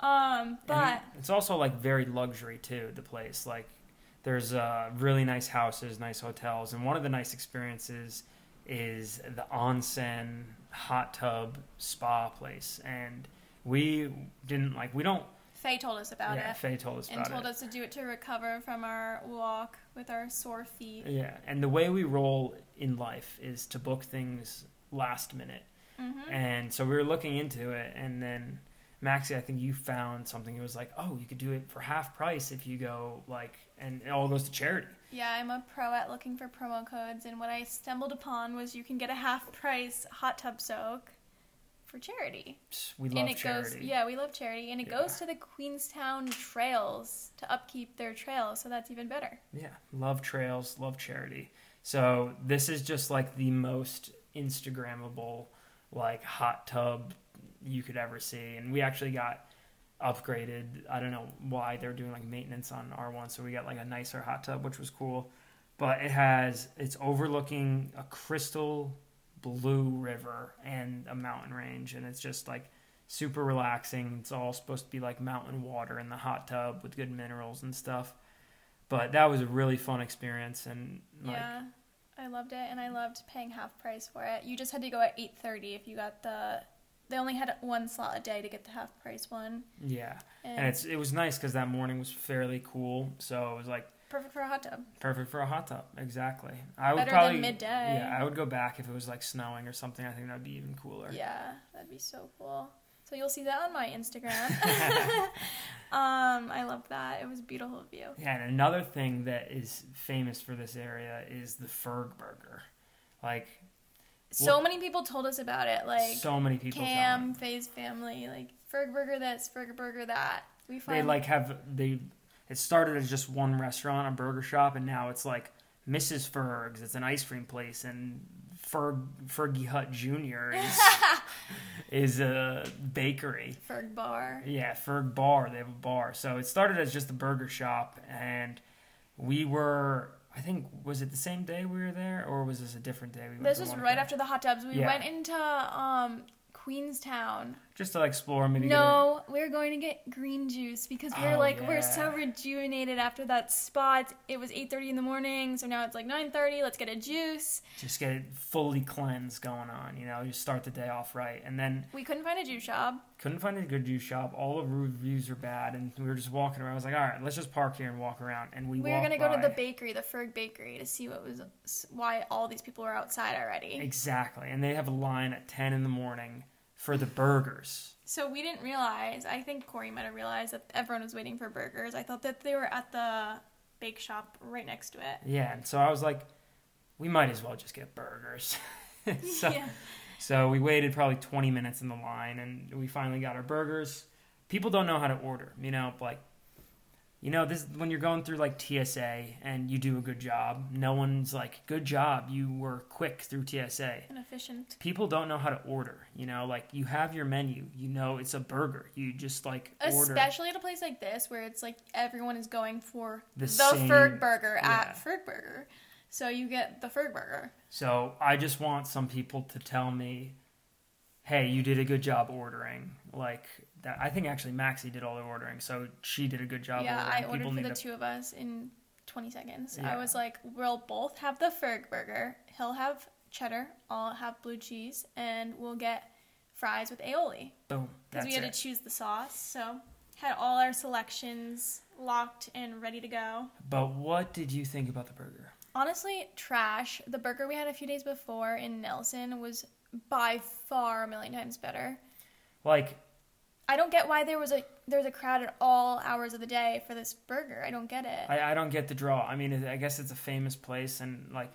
[SPEAKER 1] Um, but
[SPEAKER 2] And it's also like very luxury too. The place like there's uh, really nice houses, nice hotels, and one of the nice experiences is the onsen hot tub spa place. And we didn't like we don't.
[SPEAKER 1] Faye told us about
[SPEAKER 2] yeah,
[SPEAKER 1] it.
[SPEAKER 2] Faye told us about it.
[SPEAKER 1] and
[SPEAKER 2] about
[SPEAKER 1] told
[SPEAKER 2] it.
[SPEAKER 1] us to do it to recover from our walk with our sore feet.
[SPEAKER 2] Yeah, and the way we roll in life is to book things last minute.
[SPEAKER 1] hmm
[SPEAKER 2] And so we were looking into it, and then Maxie, I think you found something. It was like, oh, you could do it for half price if you go like, and it all goes to charity.
[SPEAKER 1] Yeah, I'm a pro at looking for promo codes, and what I stumbled upon was you can get a half price hot tub soak for charity.
[SPEAKER 2] We love
[SPEAKER 1] and it
[SPEAKER 2] charity.
[SPEAKER 1] goes, yeah, we love charity, and it
[SPEAKER 2] Yeah.
[SPEAKER 1] goes to the Queenstown Trails to upkeep their trails, so that's even better.
[SPEAKER 2] Yeah, love trails, love charity. So this is just like the most Instagrammable like hot tub you could ever see. And we actually got upgraded. I don't know why they're doing like maintenance on R1, so we got like a nicer hot tub, which was cool. But it has it's overlooking a crystal blue river and a mountain range, and it's just like super relaxing. It's all supposed to be like mountain water in the hot tub with good minerals and stuff. But that was a really fun experience, and like,
[SPEAKER 1] yeah, I loved it, and I loved paying half price for it. You just had to go at eight thirty if you got the. They only had one slot a day to get the half price one.
[SPEAKER 2] yeah, and it's it was nice because that morning was fairly cool, so it was like
[SPEAKER 1] perfect for a hot tub.
[SPEAKER 2] perfect for a hot tub. Exactly. I would
[SPEAKER 1] Better
[SPEAKER 2] probably
[SPEAKER 1] than midday.
[SPEAKER 2] Yeah, I would go back if it was like snowing or something. I think that'd be even cooler.
[SPEAKER 1] Yeah, that'd be so cool. So you'll see that on my Instagram. um, I loved that. It was a beautiful view.
[SPEAKER 2] Yeah, and another thing that is famous for this area is the Ferg Burger. Like
[SPEAKER 1] So
[SPEAKER 2] Well-
[SPEAKER 1] many people told us about it. Like
[SPEAKER 2] so many people
[SPEAKER 1] Cam. Faye's family, like Ferg Burger this, Ferg Burger that. We find They
[SPEAKER 2] like have they. It started as just one restaurant, a burger shop, and now it's like Mrs. Ferg's. It's an ice cream place, and Ferg Fergie Hut Jr. is is a bakery.
[SPEAKER 1] Ferg Bar.
[SPEAKER 2] Yeah, Ferg Bar. They have a bar. So it started as just a burger shop, and we were. I think was it the same day we were there, or was this a different day? We went
[SPEAKER 1] This was right after the hot tubs. We
[SPEAKER 2] Yeah.
[SPEAKER 1] went into um Queenstown.
[SPEAKER 2] Just to like explore, maybe. get a-
[SPEAKER 1] No, we're going to get green juice because we're
[SPEAKER 2] Oh,
[SPEAKER 1] like we're so rejuvenated after that spot. It was 8:30 in the morning, so now it's like 9:30. Let's get a juice.
[SPEAKER 2] just get it fully cleansed going on. You know, you start the day off right, and then
[SPEAKER 1] We couldn't find a juice shop.
[SPEAKER 2] couldn't find a good juice shop. All the reviews are bad, and we were just walking around. I was like, all right, let's just park here and walk around. And we
[SPEAKER 1] We were gonna go to the bakery, the Ferg Bakery, to see what was why all these people were outside already.
[SPEAKER 2] exactly, and they have a line at ten in the morning for the burgers.
[SPEAKER 1] So we didn't realize. I think Corey might have realized that everyone was waiting for burgers. I thought that they were at the bake shop right next to it.
[SPEAKER 2] Yeah, and so I was like, we might as well just get burgers. so,
[SPEAKER 1] yeah.
[SPEAKER 2] so we waited probably 20 minutes in the line, and we finally got our burgers. People don't know how to order, you know, like, you know, this when you're going through like TSA and you do a good job. No one's like, "Good job, you were quick through TSA."
[SPEAKER 1] And efficient.
[SPEAKER 2] People don't know how to order. You know, like you have your menu. You know, it's a burger. You just like order.
[SPEAKER 1] Especially at a place like this where it's like everyone is going for
[SPEAKER 2] The
[SPEAKER 1] the,
[SPEAKER 2] same-
[SPEAKER 1] Ferg burger
[SPEAKER 2] yeah.
[SPEAKER 1] at Ferg Burger. So you get the Ferg burger.
[SPEAKER 2] So I just want some people to tell me, "Hey, you did a good job ordering." Like that. I think actually Maxie did all the ordering, so she did a good job.
[SPEAKER 1] yeah,
[SPEAKER 2] ordering.
[SPEAKER 1] I ordered
[SPEAKER 2] people
[SPEAKER 1] for the
[SPEAKER 2] to.
[SPEAKER 1] two of us in 20 seconds.
[SPEAKER 2] Yeah.
[SPEAKER 1] I was like, we'll both have the Ferg burger. He'll have cheddar. I'll have blue cheese, and we'll get fries with aioli.
[SPEAKER 2] Boom.
[SPEAKER 1] Because we had
[SPEAKER 2] it.
[SPEAKER 1] to choose the sauce. So had all our selections locked and ready to go.
[SPEAKER 2] But what did you think about the burger?
[SPEAKER 1] Honestly, trash. The burger we had a few days before in Nelson was by far a million times better.
[SPEAKER 2] Like,
[SPEAKER 1] I don't get why there was a there's a crowd at all hours of the day for this burger. I don't get it.
[SPEAKER 2] I, I don't get the draw. I mean, I guess it's a famous place, and like,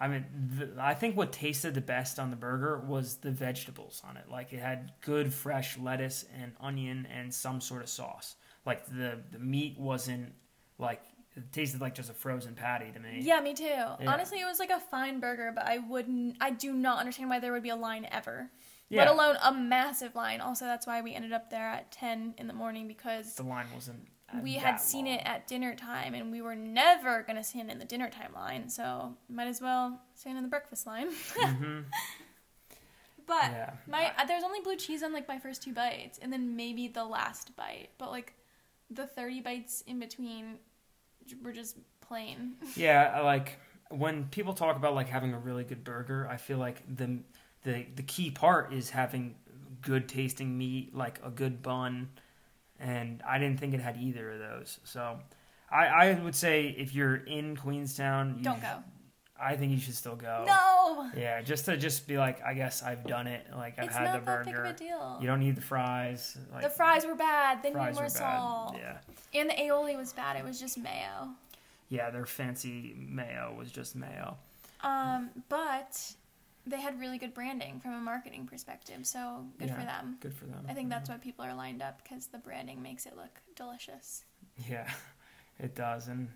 [SPEAKER 2] I mean, the, I think what tasted the best on the burger was the vegetables on it. Like, it had good fresh lettuce and onion and some sort of sauce. Like the the meat wasn't like it tasted like just a frozen patty to me.
[SPEAKER 1] yeah, me too. Honestly, it was like a fine burger, but I wouldn't. I do not understand why there would be a line ever.
[SPEAKER 2] Yeah.
[SPEAKER 1] Let alone a massive line. Also, that's why we ended up there at ten in the morning because
[SPEAKER 2] the line wasn't. uh,
[SPEAKER 1] we had seen
[SPEAKER 2] long.
[SPEAKER 1] it at dinner time and we were never going to stand in the dinner time line so might as well stand in the breakfast line
[SPEAKER 2] Mhm.
[SPEAKER 1] but
[SPEAKER 2] Yeah.
[SPEAKER 1] my uh, there's only blue cheese on like my first two bites and then maybe the last bite but like the 30 bites in between were just plain
[SPEAKER 2] Yeah, like when people talk about like having a really good burger, I feel like the the the key part is having good tasting meat, like a good bun, and I didn't think it had either of those. So I, I would say if you're in Queenstown, you
[SPEAKER 1] don't
[SPEAKER 2] sh-
[SPEAKER 1] go
[SPEAKER 2] I think you should still go.
[SPEAKER 1] no
[SPEAKER 2] Yeah, just to just be like, I guess I've done it. Like I've
[SPEAKER 1] it's
[SPEAKER 2] had
[SPEAKER 1] not
[SPEAKER 2] the
[SPEAKER 1] that big of
[SPEAKER 2] burger.
[SPEAKER 1] a deal
[SPEAKER 2] You don't need the fries. Like
[SPEAKER 1] the fries were bad they need more salt
[SPEAKER 2] Yeah.
[SPEAKER 1] and the aioli was bad it was just mayo
[SPEAKER 2] Yeah, their fancy mayo was just mayo.
[SPEAKER 1] Um, but they had really good branding from a marketing perspective, so good for them.
[SPEAKER 2] Good for them.
[SPEAKER 1] I think that's why people are lined up because the branding makes it look delicious.
[SPEAKER 2] Yeah, it does. And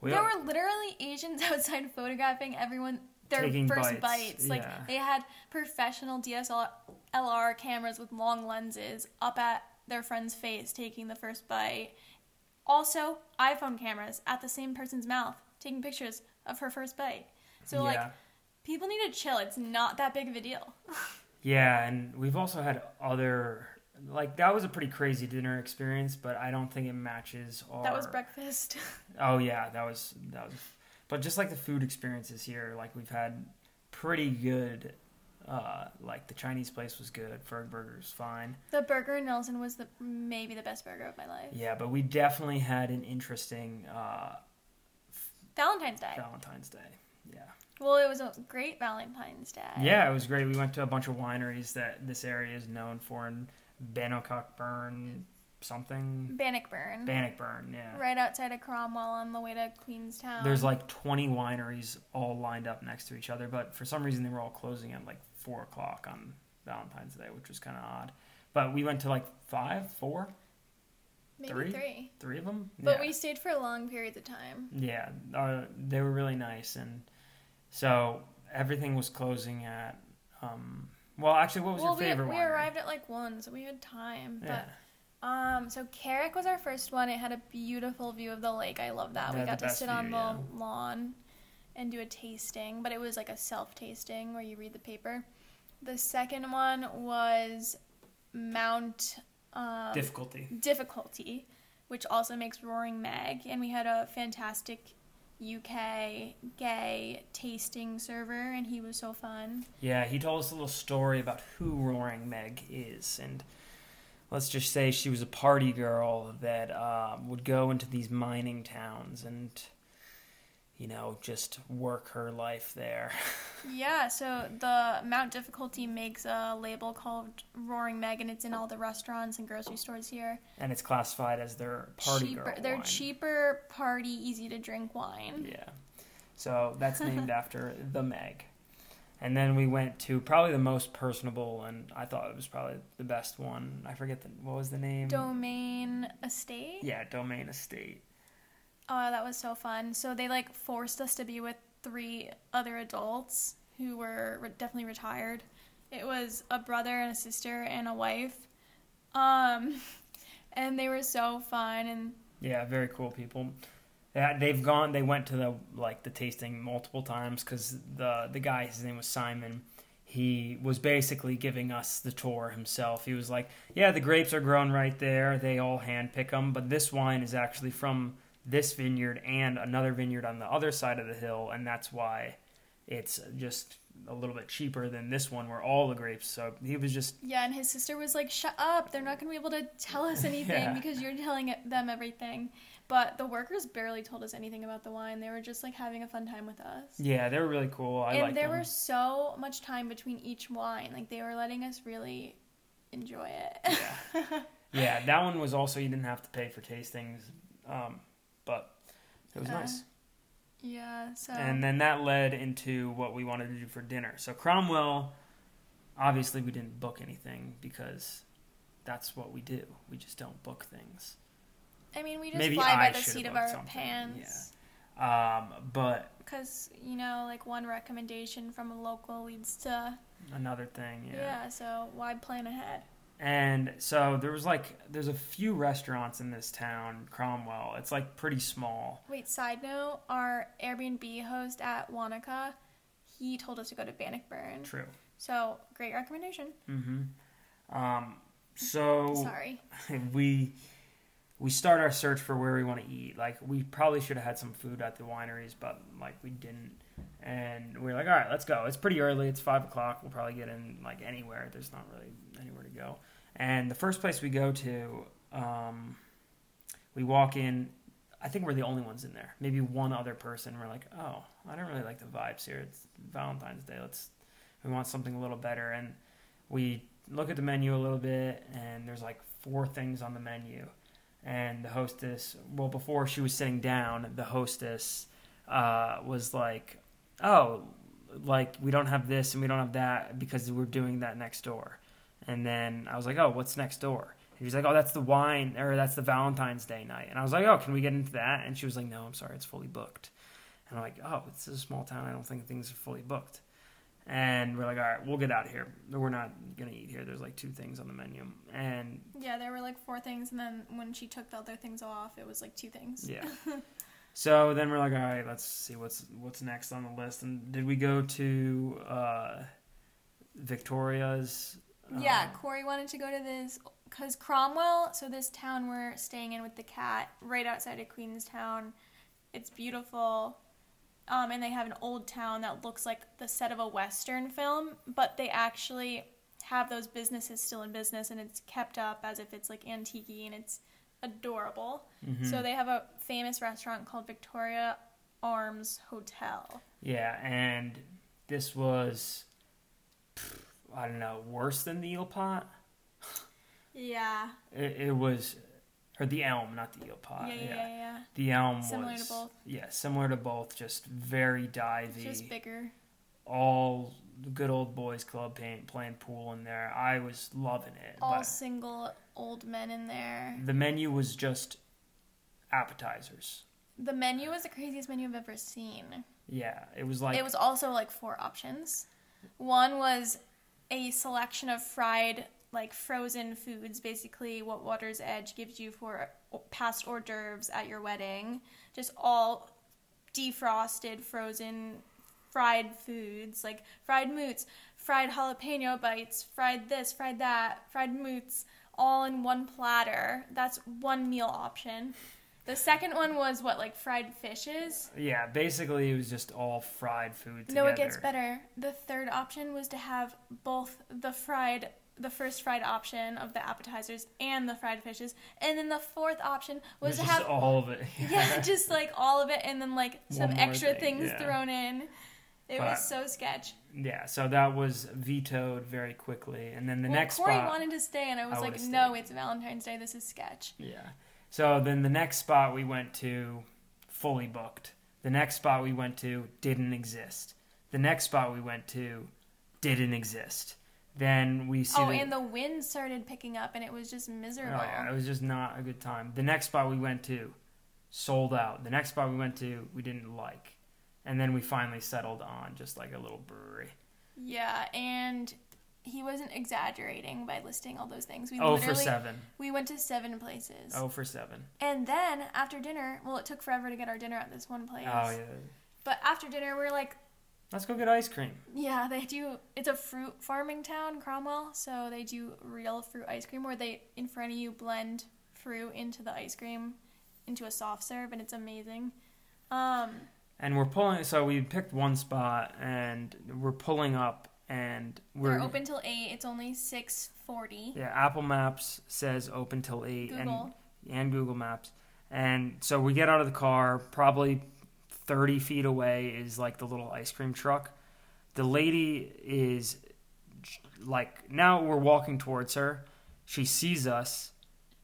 [SPEAKER 2] we
[SPEAKER 1] there
[SPEAKER 2] all-
[SPEAKER 1] were literally Asians outside photographing everyone their
[SPEAKER 2] Taking
[SPEAKER 1] first
[SPEAKER 2] bites,
[SPEAKER 1] bites. Like
[SPEAKER 2] yeah.
[SPEAKER 1] they had professional DSLR cameras with long lenses up at their friend's face taking the first bite. Also, iPhone cameras at the same person's mouth taking pictures of her first bite. So like
[SPEAKER 2] yeah.
[SPEAKER 1] People need to chill. It's not that big of a deal.
[SPEAKER 2] Yeah, and we've also had other like that was a pretty crazy dinner experience, but I don't think it matches our.
[SPEAKER 1] That was breakfast.
[SPEAKER 2] Oh yeah, that was that was. But just like the food experiences here, like we've had pretty good. Uh, like the Chinese place was good. Ferg Burger's fine.
[SPEAKER 1] the burger in Nelson was the maybe the best burger of my life.
[SPEAKER 2] Yeah, but we definitely had an interesting uh,
[SPEAKER 1] Valentine's Day.
[SPEAKER 2] Valentine's Day. Yeah.
[SPEAKER 1] Well, it was a great Valentine's Day.
[SPEAKER 2] Yeah, it was great. We went to a bunch of wineries that this area is known for in Bannockburn something.
[SPEAKER 1] Bannockburn.
[SPEAKER 2] Bannockburn, yeah.
[SPEAKER 1] Right outside of Cromwell on the way to Queenstown.
[SPEAKER 2] There's like 20 wineries all lined up next to each other, but for some reason they were all closing at like 4 o'clock on Valentine's Day, which was kind of odd. But we went to like five, four,
[SPEAKER 1] maybe
[SPEAKER 2] three?
[SPEAKER 1] three.
[SPEAKER 2] three of them.
[SPEAKER 1] But
[SPEAKER 2] yeah.
[SPEAKER 1] we stayed for a long periods of time.
[SPEAKER 2] Yeah, uh, they were really nice, and so everything was closing at. Um, well, actually, what was
[SPEAKER 1] well,
[SPEAKER 2] your
[SPEAKER 1] we,
[SPEAKER 2] favorite
[SPEAKER 1] we
[SPEAKER 2] winery?
[SPEAKER 1] arrived at like one, so we had time.
[SPEAKER 2] Yeah,
[SPEAKER 1] But um, so Carrick was our first one. It had a beautiful view of the lake. I love that.
[SPEAKER 2] They
[SPEAKER 1] we got to sit on the
[SPEAKER 2] yeah.
[SPEAKER 1] lawn and do a tasting, but it was like a self tasting where you read the paper. The second one was Mount um,
[SPEAKER 2] difficulty.
[SPEAKER 1] difficulty, which also makes Roaring Meg, and we had a fantastic UK gay tasting server, and he was so fun.
[SPEAKER 2] Yeah, he told us a little story about who Roaring Meg is, and let's just say she was a party girl that uh, would go into these mining towns and, you know, just work her life there.
[SPEAKER 1] Yeah, so the Mount Difficulty makes a label called Roaring Meg, and it's in all the restaurants and grocery stores here.
[SPEAKER 2] and it's classified as their party
[SPEAKER 1] cheaper,
[SPEAKER 2] girl.
[SPEAKER 1] they're
[SPEAKER 2] wine.
[SPEAKER 1] cheaper, party, easy to drink wine.
[SPEAKER 2] Yeah. So that's named after the Meg. And then we went to probably the most personable, and I thought it was probably the best one. I forget the what was the name.
[SPEAKER 1] Domain Estate.
[SPEAKER 2] Yeah, Domain Estate.
[SPEAKER 1] Oh, that was so fun. So they like forced us to be with three other adults who were re- definitely retired. It was a brother and a sister and a wife. Um and they were so fun and
[SPEAKER 2] Yeah, very cool people. Yeah, they've gone. They went to the like the tasting multiple times because the the guy, his name was Simon. He was basically giving us the tour himself. He was like, "Yeah, the grapes are grown right there. They all hand pick them, but this wine is actually from this vineyard and another vineyard on the other side of the hill, and that's why it's just a little bit cheaper than this one where all the grapes." So he was just
[SPEAKER 1] yeah, and his sister was like, "Shut up. They're not going to be able to tell us anything
[SPEAKER 2] Yeah.
[SPEAKER 1] because you're telling them everything." But the workers barely told us anything about the wine. They were just like having a fun time with us.
[SPEAKER 2] yeah, they were really cool. I
[SPEAKER 1] and there
[SPEAKER 2] them.
[SPEAKER 1] was so much time between each wine. Like they were letting us really enjoy it.
[SPEAKER 2] Yeah. yeah, that one was also you didn't have to pay for tastings, um, but it was
[SPEAKER 1] Uh,
[SPEAKER 2] nice.
[SPEAKER 1] yeah, so
[SPEAKER 2] And then that led into what we wanted to do for dinner. So Cromwell, obviously we didn't book anything because that's what we do. We just don't book things.
[SPEAKER 1] I mean, we just
[SPEAKER 2] maybe
[SPEAKER 1] fly by
[SPEAKER 2] I
[SPEAKER 1] the
[SPEAKER 2] should've
[SPEAKER 1] seat of our
[SPEAKER 2] something,
[SPEAKER 1] pants.
[SPEAKER 2] Um, but
[SPEAKER 1] Because, you know, like one recommendation from a local leads to.
[SPEAKER 2] another thing,
[SPEAKER 1] Yeah. Yeah. so why plan ahead?
[SPEAKER 2] And so there was like there's a few restaurants in this town, Cromwell. It's like pretty small.
[SPEAKER 1] Wait, side note our Airbnb host at Wanaka, he told us to go to Bannockburn.
[SPEAKER 2] True.
[SPEAKER 1] So, great recommendation.
[SPEAKER 2] Mm-hmm. Um, so
[SPEAKER 1] Sorry.
[SPEAKER 2] we we start our search for where we want to eat. Like we probably should have had some food at the wineries, but like we didn't. And we are like, all right, let's go. It's pretty early. It's five o'clock. We'll probably get in like anywhere. There's not really anywhere to go. And the first place we go to, um, we walk in. I think we're the only ones in there. Maybe one other person. We're like, oh, I don't really like the vibes here. It's Valentine's Day. Let's we want something a little better. And we look at the menu a little bit, and there's like four things on the menu. And the hostess, well, before she was sitting down, the hostess uh, was like, "Oh, like we don't have this and we don't have that because we're doing that next door." And then I was like, "Oh, what's next door?" And she's like, "Oh, that's the wine or that's the Valentine's Day night." And I was like, "Oh, can we get into that?" And she was like, "No, I'm sorry, it's fully booked." And I'm like, oh, it's a small town. I don't think things are fully booked. And we're like, all right, we'll get out of here. We're not gonna eat here. There's like two things on the menu, and
[SPEAKER 1] Yeah, there were like four things, and then when she took the other things off, it was like two things.
[SPEAKER 2] yeah. so then we're like, all right, let's see what's what's next on the list. And did we go to uh, Victoria's?
[SPEAKER 1] Yeah,
[SPEAKER 2] Um,
[SPEAKER 1] Corey wanted to go to this because Cromwell, so this town we're staying in with the cat, right outside of Queenstown. It's beautiful. Um, and they have an old town that looks like the set of a Western film, but they actually have those businesses still in business and it's kept up as if it's like antique and it's adorable.
[SPEAKER 2] mhm.
[SPEAKER 1] So they have a famous restaurant called Victoria Arms Hotel.
[SPEAKER 2] Yeah, and this was, I don't know, worse than the eel pot.
[SPEAKER 1] Yeah.
[SPEAKER 2] It, it was, or the elm, not the eel pot.
[SPEAKER 1] yeah, yeah, yeah, yeah.
[SPEAKER 2] The elm
[SPEAKER 1] Similar to
[SPEAKER 2] was
[SPEAKER 1] both.
[SPEAKER 2] Yeah, similar to both. Just very divey.
[SPEAKER 1] Just bigger.
[SPEAKER 2] all good old boys club playing, playing pool in there. I was loving it.
[SPEAKER 1] All single old men in there.
[SPEAKER 2] the menu was just appetizers.
[SPEAKER 1] The menu was the craziest menu I've ever seen.
[SPEAKER 2] Yeah, it was like
[SPEAKER 1] it was also like four options. One was a selection of fried, like frozen foods, basically what Water's Edge gives you for uh, past hors d'oeuvres at your wedding. Just all defrosted, frozen, fried foods, like fried moots, fried jalapeno bites, fried this, fried that, fried moots, all in one platter. That's one meal option. The second one was what, like fried fishes?
[SPEAKER 2] yeah. Basically, it was just all fried food.
[SPEAKER 1] No, it gets better. The third option was to have both the fried, the first fried option of the appetizers and the fried fishes, and then the fourth option was to have
[SPEAKER 2] all of it.
[SPEAKER 1] yeah, just like all of it, and then like some extra
[SPEAKER 2] thing,
[SPEAKER 1] things
[SPEAKER 2] yeah.
[SPEAKER 1] thrown in. It
[SPEAKER 2] But-
[SPEAKER 1] was so sketch.
[SPEAKER 2] Yeah, so that was vetoed very quickly, and then the
[SPEAKER 1] well,
[SPEAKER 2] next
[SPEAKER 1] Corey
[SPEAKER 2] spot.
[SPEAKER 1] wanted to stay, and I was
[SPEAKER 2] I
[SPEAKER 1] like, "No,
[SPEAKER 2] stayed.
[SPEAKER 1] it's Valentine's Day. This is sketch."
[SPEAKER 2] Yeah. So then the next spot we went to, fully booked. The next spot we went to didn't exist. The next spot we went to didn't exist. Then we see.
[SPEAKER 1] Oh,
[SPEAKER 2] the,
[SPEAKER 1] and the wind started picking up, and it was just
[SPEAKER 2] Oh,
[SPEAKER 1] miserable.
[SPEAKER 2] yeah, it was just not a good time. The next spot we went to, sold out. The next spot we went to, we didn't like. And then we finally settled on just like a little brewery.
[SPEAKER 1] Yeah, and he wasn't exaggerating by listing all those things. We
[SPEAKER 2] Oh for seven.
[SPEAKER 1] we went to seven places.
[SPEAKER 2] Oh for seven.
[SPEAKER 1] And then after dinner, well, it took forever to get our dinner at this one place.
[SPEAKER 2] Oh yeah.
[SPEAKER 1] But after dinner, we are like,
[SPEAKER 2] Let's go get ice cream.
[SPEAKER 1] yeah, they do. It's a fruit farming town, Cromwell, so they do real fruit ice cream where they in front of you blend fruit into the ice cream into a soft serve, and it's amazing. Um,
[SPEAKER 2] And we're pulling. So we picked one spot, and we're pulling up, and we're
[SPEAKER 1] they're open till eight. It's only six forty.
[SPEAKER 2] Yeah, Apple Maps says open till eight,
[SPEAKER 1] Google.
[SPEAKER 2] and and Google Maps, and so we get out of the car. Probably thirty feet away is like the little ice cream truck. The lady is like now we're walking towards her. She sees us,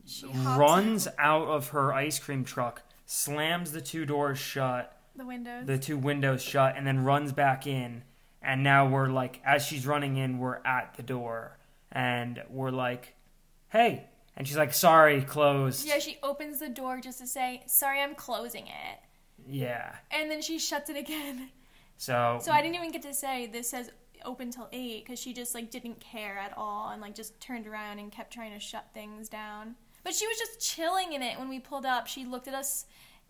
[SPEAKER 1] She hops
[SPEAKER 2] runs out of her ice cream truck, slams the two doors shut,
[SPEAKER 1] the windows.
[SPEAKER 2] the two windows shut, and then runs back in. And now we're like, as she's running in, we're at the door, and we're like, "Hey!" And she's like, "Sorry, closed."
[SPEAKER 1] yeah, she opens the door just to say, "Sorry, I'm closing it,"
[SPEAKER 2] Yeah.
[SPEAKER 1] and then she shuts it again.
[SPEAKER 2] So.
[SPEAKER 1] So I didn't even get to say this says open till eight because she just like didn't care at all and like just turned around and kept trying to shut things down. But she was just chilling in it when we pulled up. She looked at us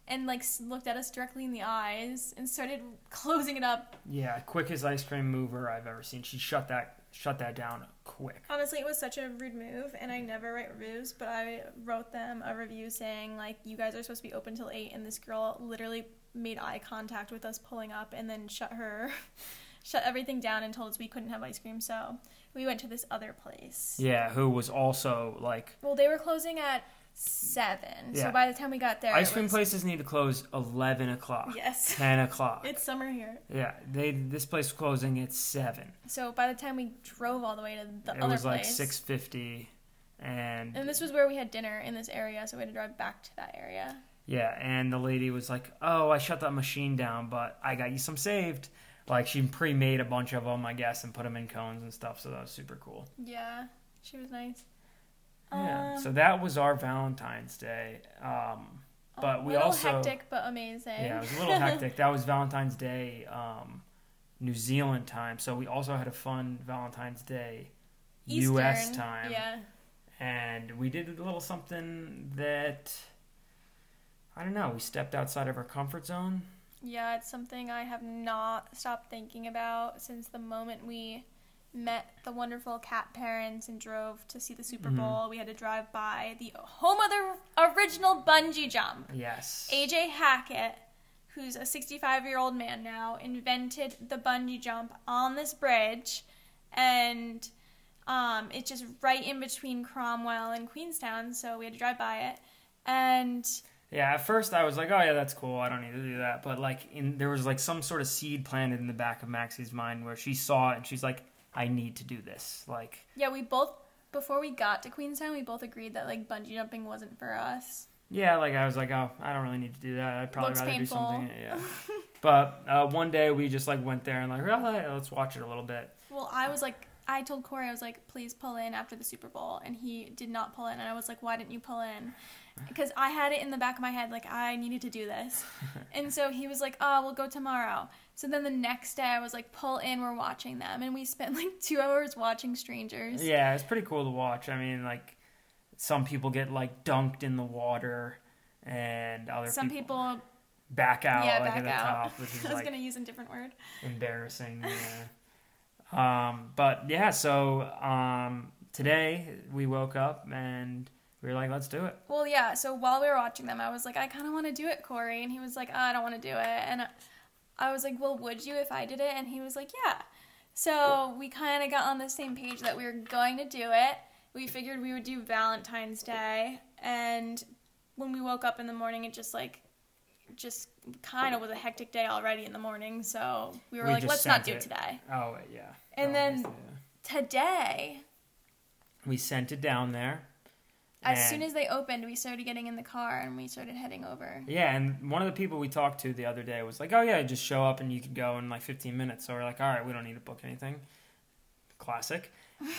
[SPEAKER 1] and like looked at us directly in the eyes and started closing it up.
[SPEAKER 2] yeah, quickest ice cream mover I've ever seen. She shut that shut that down quick.
[SPEAKER 1] Honestly, it was such a rude move, and I never write reviews, but I wrote them a review saying like you guys are supposed to be open till eight, and this girl literally made eye contact with us pulling up, and then shut her, shut everything down, and told us we couldn't have ice cream. So we went to this other place.
[SPEAKER 2] Yeah, who was also like
[SPEAKER 1] Well, they were closing at seven,
[SPEAKER 2] Yeah.
[SPEAKER 1] so by the time we got there,
[SPEAKER 2] ice cream
[SPEAKER 1] was-
[SPEAKER 2] places need to close eleven o'clock,
[SPEAKER 1] Yes,
[SPEAKER 2] ten o'clock.
[SPEAKER 1] it's summer here.
[SPEAKER 2] yeah, they this place closing at seven.
[SPEAKER 1] So by the time we drove all the way to the
[SPEAKER 2] it
[SPEAKER 1] other
[SPEAKER 2] was like
[SPEAKER 1] place,
[SPEAKER 2] six fifty, and
[SPEAKER 1] and this was where we had dinner in this area, so we had to drive back to that area.
[SPEAKER 2] Yeah, and the lady was like, "Oh, I shut that machine down, but I got you some saved." Like she pre-made a bunch of them, I guess, and put them in cones and stuff. So that was super cool.
[SPEAKER 1] Yeah, she was nice.
[SPEAKER 2] Yeah.
[SPEAKER 1] Um,
[SPEAKER 2] So that was our Valentine's Day. Um, But
[SPEAKER 1] a
[SPEAKER 2] we
[SPEAKER 1] little
[SPEAKER 2] also
[SPEAKER 1] hectic but amazing.
[SPEAKER 2] yeah, it was a little hectic. That was Valentine's Day, um, New Zealand time. So we also had a fun Valentine's Day U.S. Time,
[SPEAKER 1] Yeah.
[SPEAKER 2] and we did a little something that I don't know. We stepped outside of our comfort zone.
[SPEAKER 1] Yeah, it's something I have not stopped thinking about since the moment we met the wonderful cat parents and drove to see the Super
[SPEAKER 2] Mhm.
[SPEAKER 1] Bowl. We had to drive by the home of the original bungee jump.
[SPEAKER 2] Yes.
[SPEAKER 1] AJ Hackett, who's a 65 year old man now, invented the bungee jump on this bridge, and um, it's just right in between Cromwell and Queenstown, so we had to drive by it. And
[SPEAKER 2] Yeah, at first I was like, "Oh yeah, that's cool. I don't need to do that." But like, in there was like some sort of seed planted in the back of Maxie's mind where she saw it and she's like, "I need to do this." Like,
[SPEAKER 1] yeah, we both, before we got to Queenstown, we both agreed that like bungee jumping wasn't for us.
[SPEAKER 2] yeah, like I was like, "Oh, I don't really need to do that. I'd probably
[SPEAKER 1] Looks
[SPEAKER 2] rather
[SPEAKER 1] painful.
[SPEAKER 2] do something." Yeah. but uh, one day we just like went there and like, "Oh, let's watch it a little bit."
[SPEAKER 1] Well, I was like, I told Corey, I was like, please pull in after the Super Bowl. And he did not pull in. And I was like, why didn't you pull in? Because I had it in the back of my head, like, I needed to do this. and so he was like, oh, we'll go tomorrow. So then the next day, I was like, pull in, we're watching them. And we spent like two hours watching Strangers.
[SPEAKER 2] Yeah, it's pretty cool to watch. I mean, like, some people get like dunked in the water, and other
[SPEAKER 1] Some
[SPEAKER 2] people,
[SPEAKER 1] people,
[SPEAKER 2] back out
[SPEAKER 1] yeah,
[SPEAKER 2] like
[SPEAKER 1] back
[SPEAKER 2] at the
[SPEAKER 1] out.
[SPEAKER 2] top, which is
[SPEAKER 1] I was
[SPEAKER 2] like
[SPEAKER 1] going to use a different word.
[SPEAKER 2] embarrassing. Yeah. um, but yeah, so um, today we woke up and we were like, let's do it.
[SPEAKER 1] Well, yeah. So while we were watching them, I was like, I kind of want to do it, Corey. And he was like, oh, I don't want to do it. And I- I was like, Well, would you if I did it? And he was like, Yeah. So we kind of got on the same page that we were going to do it. We figured we would do Valentine's Day. And when we woke up in the morning, it just like, just kind of was a hectic day already in the morning. So we were
[SPEAKER 2] We
[SPEAKER 1] like, Let's not do
[SPEAKER 2] it.
[SPEAKER 1] today.
[SPEAKER 2] Oh yeah.
[SPEAKER 1] And
[SPEAKER 2] Oh,
[SPEAKER 1] then-
[SPEAKER 2] yeah.
[SPEAKER 1] Today,
[SPEAKER 2] we sent it down there.
[SPEAKER 1] As
[SPEAKER 2] and-
[SPEAKER 1] soon as they opened, we started getting in the car and we started heading over.
[SPEAKER 2] Yeah, and one of the people we talked to the other day was like, "Oh yeah, just show up and you can go in like 15 minutes." So we're like, "All right, we don't need to book anything." Classic.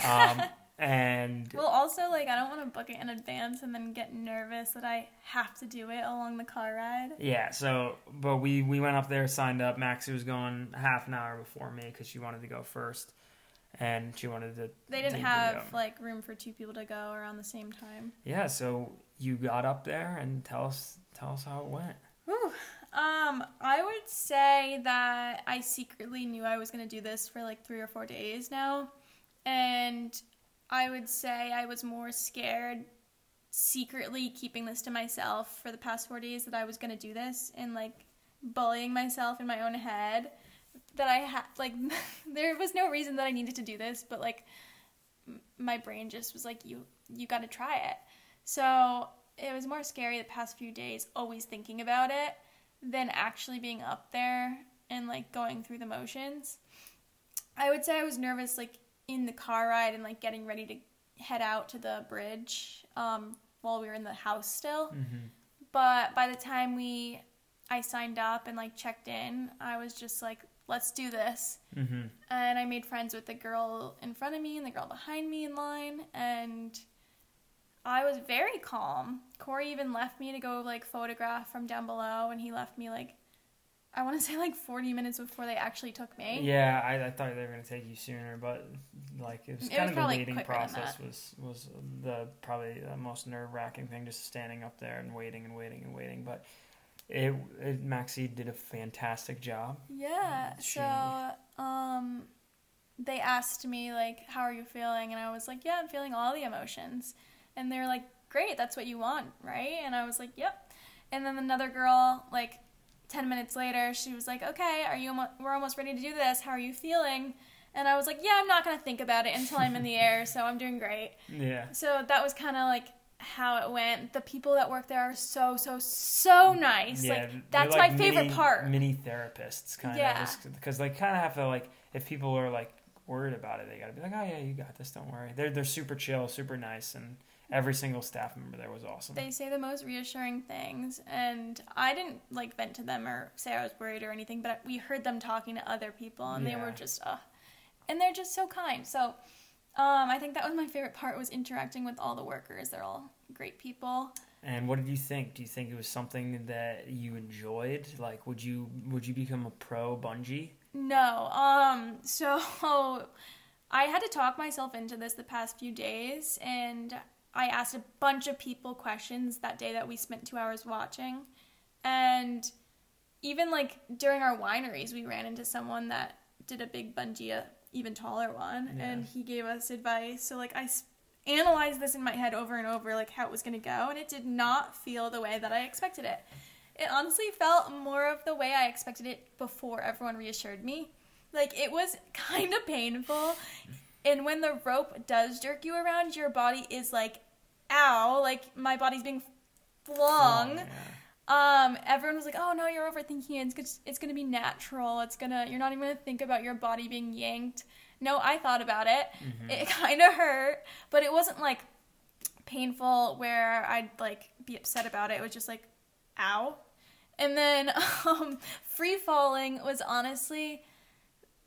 [SPEAKER 2] Um, and
[SPEAKER 1] Well, also, like, I don't want to book it in advance and then get nervous that I have to do it along the car ride.
[SPEAKER 2] yeah, so but we we went up there, signed up. Maxie was going half an hour before me because she wanted to go first, and she wanted to.
[SPEAKER 1] They didn't have, like, room for two people to go around the same time.
[SPEAKER 2] Yeah, so you got up there and tell us tell us how it went.
[SPEAKER 1] Whew. Um, I would say that I secretly knew I was going to do this for, like, three or four days now. And I would say I was more scared secretly keeping this to myself for the past four days that I was going to do this and, like, bullying myself in my own head that I had like there was no reason that I needed to do this, but like m- my brain just was like you you got to try it. So it was more scary the past few days always thinking about it than actually being up there and like going through the motions. I would say I was nervous like in the car ride and like getting ready to head out to the bridge um, while we were in the house still.
[SPEAKER 2] Mm-hmm.
[SPEAKER 1] But by the time we I signed up and like checked in, I was just like, let's do this.
[SPEAKER 2] Mm-hmm.
[SPEAKER 1] And I made friends with the girl in front of me and the girl behind me in line and I was very calm. Corey even left me to go like photograph from down below and he left me like I want to say like 40 minutes before they actually took me.
[SPEAKER 2] Yeah, I, I thought they were gonna take you sooner, but like it was
[SPEAKER 1] It
[SPEAKER 2] kind
[SPEAKER 1] was
[SPEAKER 2] of the waiting process was was the probably the most nerve wracking thing, just standing up there and waiting and waiting and waiting. But it, it Maxie did a fantastic job.
[SPEAKER 1] Yeah.
[SPEAKER 2] She-
[SPEAKER 1] So, um, they asked me like, "How are you feeling?" And I was like, "Yeah, I'm feeling all the emotions." And they're like, "Great, that's what you want, right?" And I was like, "Yep." And then another girl, like, ten minutes later, she was like, "Okay, are you? Almo- we're almost ready to do this. How are you feeling?" And I was like, "Yeah, I'm not gonna think about it until I'm in the air, so I'm doing great."
[SPEAKER 2] Yeah,
[SPEAKER 1] So that was kind of like how it went. The people that work there are so so so nice.
[SPEAKER 2] yeah.
[SPEAKER 1] like that's
[SPEAKER 2] like
[SPEAKER 1] my favorite part.
[SPEAKER 2] Mini therapists, kind
[SPEAKER 1] Yeah.
[SPEAKER 2] of, because they kind of have to like if people are like worried about it, they got to be like, oh yeah, you got this, don't worry. They're they're super chill, super nice, and every single staff member there was awesome.
[SPEAKER 1] They say the most reassuring things, and I didn't like vent to them or say I was worried or anything, but we heard them talking to other people, and they were just, uh, and they're just so kind. So, um, I think that was my favorite part was interacting with all the workers. They're all great people.
[SPEAKER 2] And what did you think? Do you think it was something that you enjoyed? Like, would you would you become a pro bungee?
[SPEAKER 1] No. Um. So I had to talk myself into this the past few days, and I asked a bunch of people questions that day that we spent two hours watching, and even like during our wineries, we ran into someone that did a big bungee, a even taller one,
[SPEAKER 2] Yeah.
[SPEAKER 1] and he gave us advice. So like I s- analyzed this in my head over and over, like how it was gonna go, and it did not feel the way that I expected it. It honestly felt more of the way I expected it before everyone reassured me. Like it was kind of painful, and when the rope does jerk you around, your body is like, "Ow!" Like my body's being flung.
[SPEAKER 2] Yeah.
[SPEAKER 1] Um, everyone was like, "Oh no, you're overthinking it. It's it's gonna be natural. It's gonna you're not even gonna think about your body being yanked." No, I thought about it.
[SPEAKER 2] Mhm.
[SPEAKER 1] It kind of hurt, but it wasn't like painful where I'd like be upset about it. It was just like, "Ow!" And then um, free falling was honestly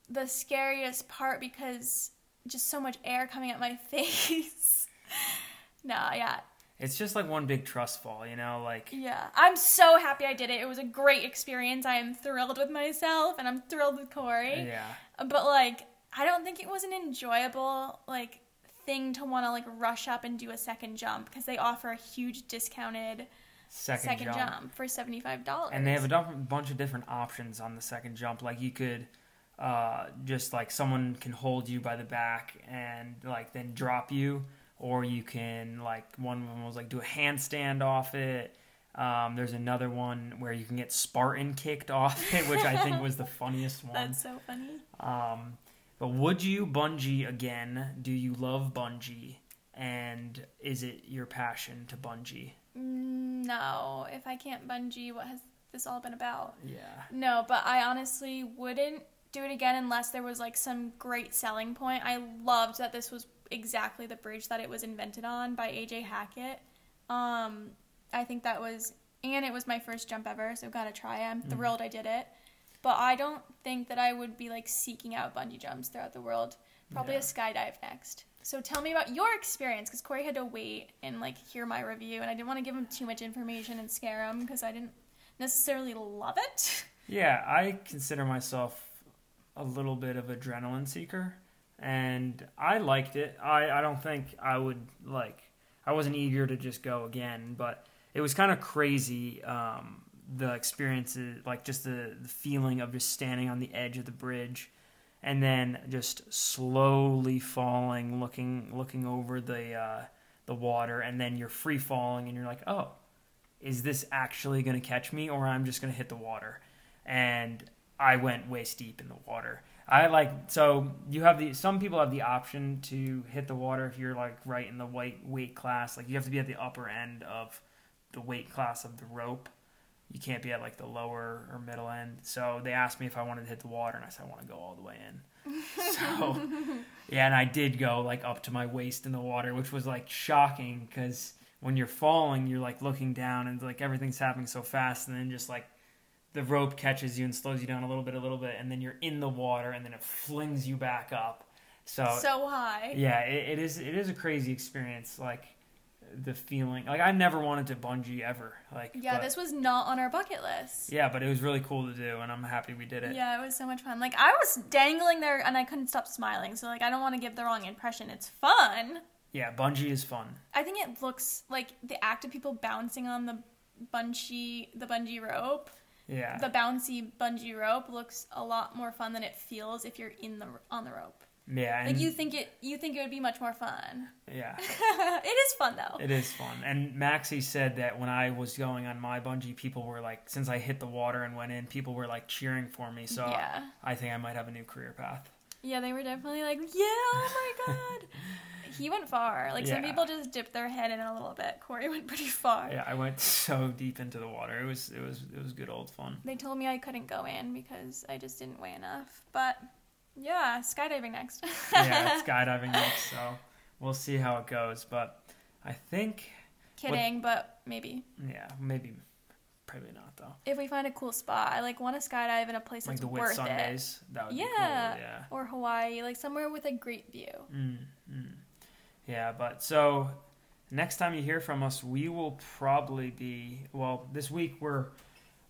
[SPEAKER 1] the scariest part because just so much air coming at my face. no, yeah,
[SPEAKER 2] It's just like one big trust fall, you know, like
[SPEAKER 1] yeah, I'm so happy I did it. It was a great experience. I am thrilled with myself, and I'm thrilled with Corey.
[SPEAKER 2] yeah.
[SPEAKER 1] But like, I don't think it was an enjoyable like thing to want to like rush up and do a second jump because they offer a huge discounted
[SPEAKER 2] Second,
[SPEAKER 1] second,
[SPEAKER 2] jump.
[SPEAKER 1] jump. for seventy five dollars.
[SPEAKER 2] And they have a bunch of different options on the second jump. Like you could uh, just like someone can hold you by the back and like then drop you, or you can like one of them was like do a handstand off it. Um, there's another one where you can get Spartan kicked off it, which I think was the funniest one.
[SPEAKER 1] That's so funny.
[SPEAKER 2] Um, but would you bungee again? Do you love bungee? And is it your passion to bungee?
[SPEAKER 1] Mm, No, if I can't bungee, what has this all been about?
[SPEAKER 2] Yeah.
[SPEAKER 1] No, but I honestly wouldn't do it again unless there was like some great selling point. I loved that this was exactly the bridge that it was invented on by AJ Hackett. Um, I think that was, and it was my first jump ever, so gotta try it. I'm
[SPEAKER 2] Mhm.
[SPEAKER 1] thrilled I did it. But I don't think that I would be like seeking out bungee jumps throughout the world. Probably
[SPEAKER 2] Yeah.
[SPEAKER 1] a skydive next. So tell me about your experience, because Corey had to wait and like hear my review, and I didn't want to give him too much information and scare him because I didn't necessarily love it.
[SPEAKER 2] Yeah, I consider myself a little bit of adrenaline seeker, and I liked it. I, I don't think I would like. I wasn't eager to just go again, but it was kind of crazy. Um, the experiences, like just the, the feeling of just standing on the edge of the bridge, and then just slowly falling, looking looking over the uh, the water, and then you're free falling, and you're like, oh, is this actually going to catch me, or I'm just going to hit the water? and I went waist deep in the water. I like so you have the some people have the option to hit the water if you're like right in the weight weight class. Like you have to be at the upper end of the weight class of the rope. You can't be at like the lower or middle end. So they asked me if I wanted to hit the water, and I said I want to go all the way in. So yeah, and I did go like up to my waist in the water, which was like shocking because when you're falling, you're like looking down and like everything's happening so fast, and then just like the rope catches you and slows you down a little bit, a little bit, and then you're in the water, and then it flings you back up. So,
[SPEAKER 1] so high.
[SPEAKER 2] yeah, it, it is it is a crazy experience. Like the feeling, like I never wanted to bungee ever. Like
[SPEAKER 1] Yeah,
[SPEAKER 2] but-
[SPEAKER 1] this was not on our bucket list.
[SPEAKER 2] yeah, but it was really cool to do, and I'm happy we did it.
[SPEAKER 1] Yeah, it was so much fun. Like I was dangling there and I couldn't stop smiling. So like I don't want to give the wrong impression. It's fun.
[SPEAKER 2] Yeah, bungee is fun.
[SPEAKER 1] I think it looks like the act of people bouncing on the bungee the bungee rope.
[SPEAKER 2] Yeah,
[SPEAKER 1] The bouncy bungee rope looks a lot more fun than it feels if you're in the on the rope.
[SPEAKER 2] Yeah,
[SPEAKER 1] Like you think it you think it would be much more fun.
[SPEAKER 2] yeah.
[SPEAKER 1] it is fun though.
[SPEAKER 2] It is fun. And Maxie said that when I was going on my bungee, people were like, since I hit the water and went in, people were like cheering for me. So
[SPEAKER 1] yeah.
[SPEAKER 2] I think I might have a new career path.
[SPEAKER 1] Yeah, they were definitely like, yeah, oh my god. he went far. Like some people just dipped their head in a little bit. Corey went pretty far.
[SPEAKER 2] Yeah, I went so deep into the water. It was it was it was good old fun.
[SPEAKER 1] They told me I couldn't go in because I just didn't weigh enough. But yeah, skydiving next.
[SPEAKER 2] yeah, skydiving next, so we'll see how it goes. But I think,
[SPEAKER 1] Kidding, but maybe.
[SPEAKER 2] yeah, maybe, probably not though.
[SPEAKER 1] If we find a cool spot, I like want to skydive in a place
[SPEAKER 2] Like
[SPEAKER 1] that's
[SPEAKER 2] the Whit
[SPEAKER 1] worth it.
[SPEAKER 2] Sundays, that would be cool.
[SPEAKER 1] Yeah.
[SPEAKER 2] Yeah.
[SPEAKER 1] Or Hawaii, like somewhere with a great view.
[SPEAKER 2] Mm, mm. Yeah, but so next time you hear from us, we will probably be well. This week we're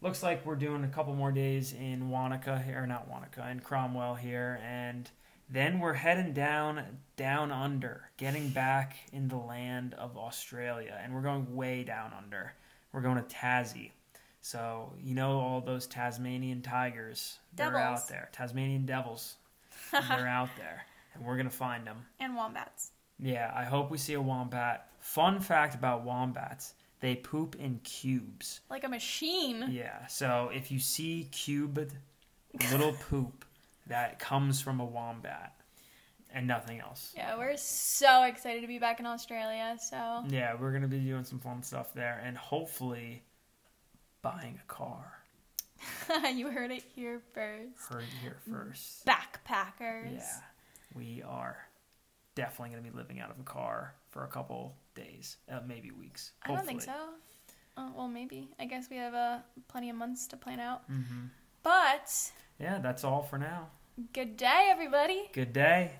[SPEAKER 2] looks like we're doing a couple more days in Wanaka here, not Wanaka, in Cromwell here, and then we're heading down down under, getting back in the land of Australia, and we're going way down under. We're going to Tassie. So you know all those Tasmanian tigers, they're out there. Tasmanian devils, they're out there, and we're gonna find them.
[SPEAKER 1] and wombats.
[SPEAKER 2] Yeah, I hope we see a wombat. Fun fact about wombats: they poop in cubes.
[SPEAKER 1] Like a machine.
[SPEAKER 2] Yeah, so if you see cubed little poop, that comes from a wombat and nothing else.
[SPEAKER 1] Yeah, we're so excited to be back in Australia. So
[SPEAKER 2] Yeah, we're gonna be doing some fun stuff there, and hopefully buying a car.
[SPEAKER 1] you heard it here first.
[SPEAKER 2] Heard it here first.
[SPEAKER 1] Backpackers.
[SPEAKER 2] Yeah, we are definitely gonna be living out of a car for a couple days, uh, maybe weeks.
[SPEAKER 1] I don't think so. Uh, well, maybe. I guess we have uh, plenty of months to plan out.
[SPEAKER 2] Mm-hmm.
[SPEAKER 1] But
[SPEAKER 2] Yeah, that's all for now.
[SPEAKER 1] good day, everybody.
[SPEAKER 2] Good day.